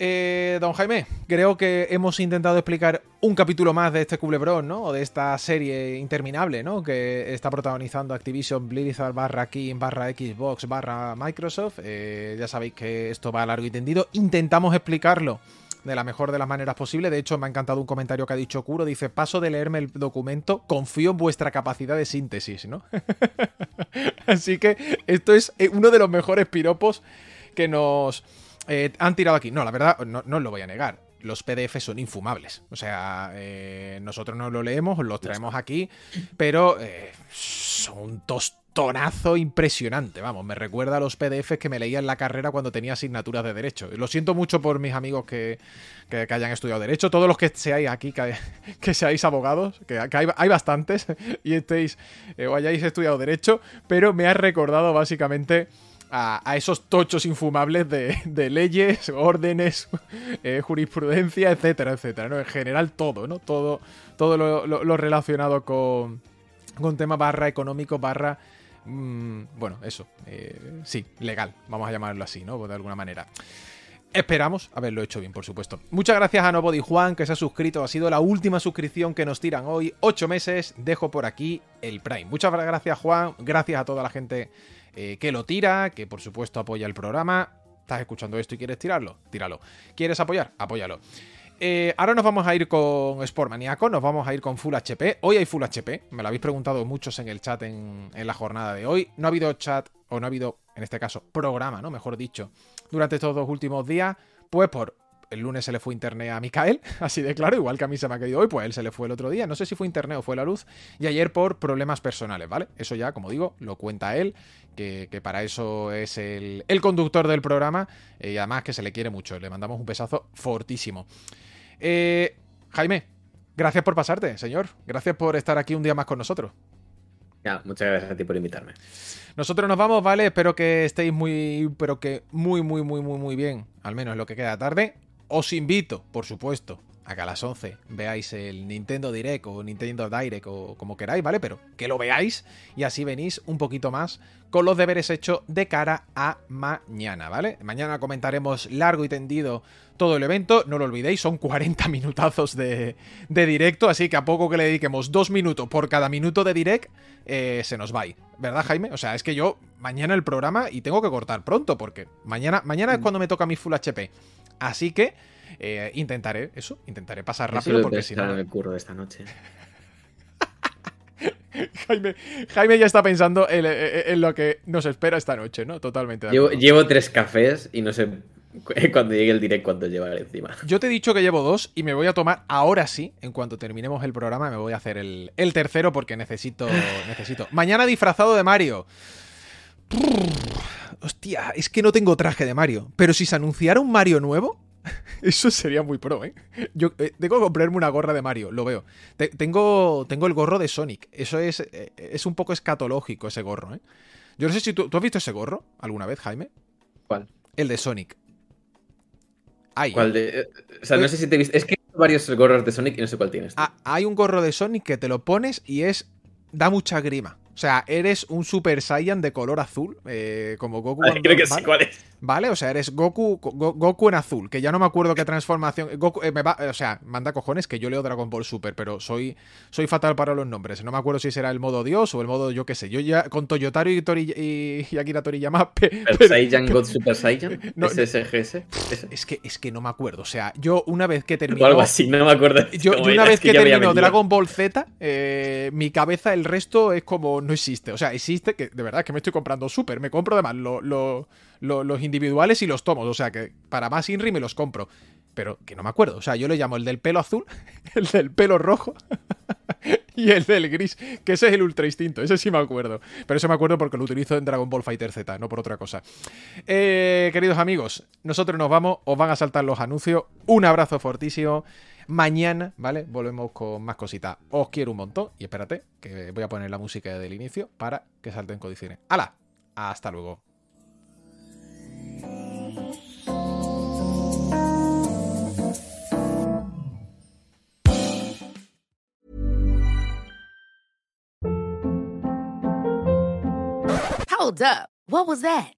Eh, don Jaime, creo que hemos intentado explicar un capítulo más de este culebrón, ¿no? O de esta serie interminable, ¿no? Que está protagonizando Activision Blizzard barra King barra Xbox barra Microsoft. Eh, ya sabéis que esto va a largo y tendido. Intentamos explicarlo de la mejor de las maneras posible. De hecho, me ha encantado un comentario que ha dicho Kuro. Dice, paso de leerme el documento, confío en vuestra capacidad de síntesis, ¿no? Así que esto es eh, uno de los mejores piropos que nos eh, han tirado aquí. No, la verdad, no, os lo voy a negar. Los PDF son infumables. O sea, eh, nosotros no lo leemos, los traemos aquí, pero eh, son un tostonazo impresionante. Vamos, me recuerda a los PDFs que me leía en la carrera cuando tenía asignaturas de Derecho. Lo siento mucho por mis amigos que, hayan estudiado Derecho. Todos los que seáis aquí, que, seáis abogados, que, hay, bastantes, y estéis o hayáis estudiado Derecho, pero me ha recordado básicamente a, esos tochos infumables de, leyes, órdenes, eh, jurisprudencia, etcétera, etcétera. ¿no? En general todo, ¿no? Todo, todo lo, relacionado con, con tema barra económico, barra... Mm, bueno, eso. Eh, sí, legal, vamos a llamarlo así, ¿no? De alguna manera. Esperamos haberlo hecho bien, por supuesto. Muchas gracias a Nobody Juan, que se ha suscrito. Ha sido la última suscripción que nos tiran hoy. Ocho meses. Dejo por aquí el Prime. Muchas gracias, Juan. Gracias a toda la gente eh, que lo tira, que por supuesto apoya el programa. ¿Estás escuchando esto y quieres tirarlo? Tíralo. ¿Quieres apoyar? Apóyalo. Eh, ahora nos vamos a ir con Sportmaniaco, nos vamos a ir con Full HP. Hoy hay Full HP, me lo habéis preguntado muchos en el chat en, en, la jornada de hoy. No ha habido chat, o no ha habido, en este caso, programa, ¿no? Mejor dicho, durante estos dos últimos días, pues por el lunes se le fue internet a Mikael, así de claro, igual que a mí se me ha caído hoy, pues él se le fue el otro día. No sé si fue internet o fue la luz. Y ayer por problemas personales, ¿vale? Eso ya, como digo, lo cuenta él, que, para eso es el, conductor del programa eh, y además que se le quiere mucho. Le mandamos un pesazo fortísimo. Eh, Jaime, gracias por pasarte, señor. Gracias por estar aquí un día más con nosotros. Ya, muchas gracias a ti por invitarme. Nosotros nos vamos, ¿vale? Espero que estéis muy, pero que muy, muy, muy, muy, muy bien. Al menos lo que queda tarde. Os invito, por supuesto, a que a las 11 veáis el Nintendo Direct o Nintendo Direct o como queráis, ¿vale? Pero que lo veáis y así venís un poquito más con los deberes hechos de cara a mañana, ¿vale? Mañana comentaremos largo y tendido todo el evento, no lo olvidéis, son 40 minutazos de, directo, así que a poco que le dediquemos dos minutos por cada minuto de direct, eh, se nos va a ¿Verdad, Jaime? O sea, es que yo mañana el programa y tengo que cortar pronto, porque mañana, mañana es mm. cuando me toca mi Full HP. Así que eh, intentaré eso, intentaré pasar rápido porque si no... el curro de esta noche. Jaime, ya está pensando en, lo que nos espera esta noche, ¿no? Totalmente. llevo, tres cafés y no sé cuando llegue el direct cuánto llevaré encima. Yo te he dicho que llevo dos y me voy a tomar ahora sí, en cuanto terminemos el programa, me voy a hacer el, tercero porque necesito, necesito. Mañana disfrazado de Mario. Hostia, es que no tengo traje de Mario. Pero si se anunciara un Mario nuevo, Eso sería muy pro, ¿eh? Yo eh, tengo que comprarme una gorra de Mario, lo veo. tengo, tengo el gorro de Sonic. Eso es, eh, es un poco escatológico ese gorro, ¿eh? Yo no sé si tú, has visto ese gorro alguna vez, Jaime. ¿Cuál? El de Sonic. Hay. ¿Cuál de, o sea, no sé si te he visto. Es que hay varios gorros de Sonic y no sé cuál tienes. Ah, hay un gorro de Sonic que te lo pones y es. da mucha grima. O sea, eres un Super Saiyan de color azul, eh, como Goku. creo que sí, ¿cuál es? ¿Vale? O sea, eres Goku, Goku en azul, que ya no me acuerdo qué transformación. Goku, eh, o sea, manda cojones que yo leo Dragon Ball Super, pero soy, soy fatal para los nombres. No me acuerdo si será el modo Dios o el modo yo qué sé. Yo ya con Toyotaro y, Tori, y, Akira Toriyama. Super Saiyan God Super Saiyan. No, SSGS. Es que, es que no me acuerdo. O sea, yo una vez que termino. O algo así, no me acuerdo. Yo, una vez que, termino Dragon Ball Z, eh, mi cabeza, el resto es como no existe. O sea, existe que de verdad que me estoy comprando Super. Me compro además lo, lo los individuales y los tomos. O sea que para más Inri me los compro. Pero que no me acuerdo. O sea, yo le llamo el del pelo azul, el del pelo rojo y el del gris, que ese es el ultra instinto. Ese sí me acuerdo. Pero ese me acuerdo porque lo utilizo en Dragon Ball Fighter Z, no por otra cosa. Eh, queridos amigos, nosotros nos vamos. Os van a saltar los anuncios. Un abrazo fortísimo. Mañana, ¿vale? Volvemos con más cositas. Os quiero un montón. Y espérate, que voy a poner la música del inicio para que salten condiciones. ¡Hala! Hasta luego. Hold up. What was that?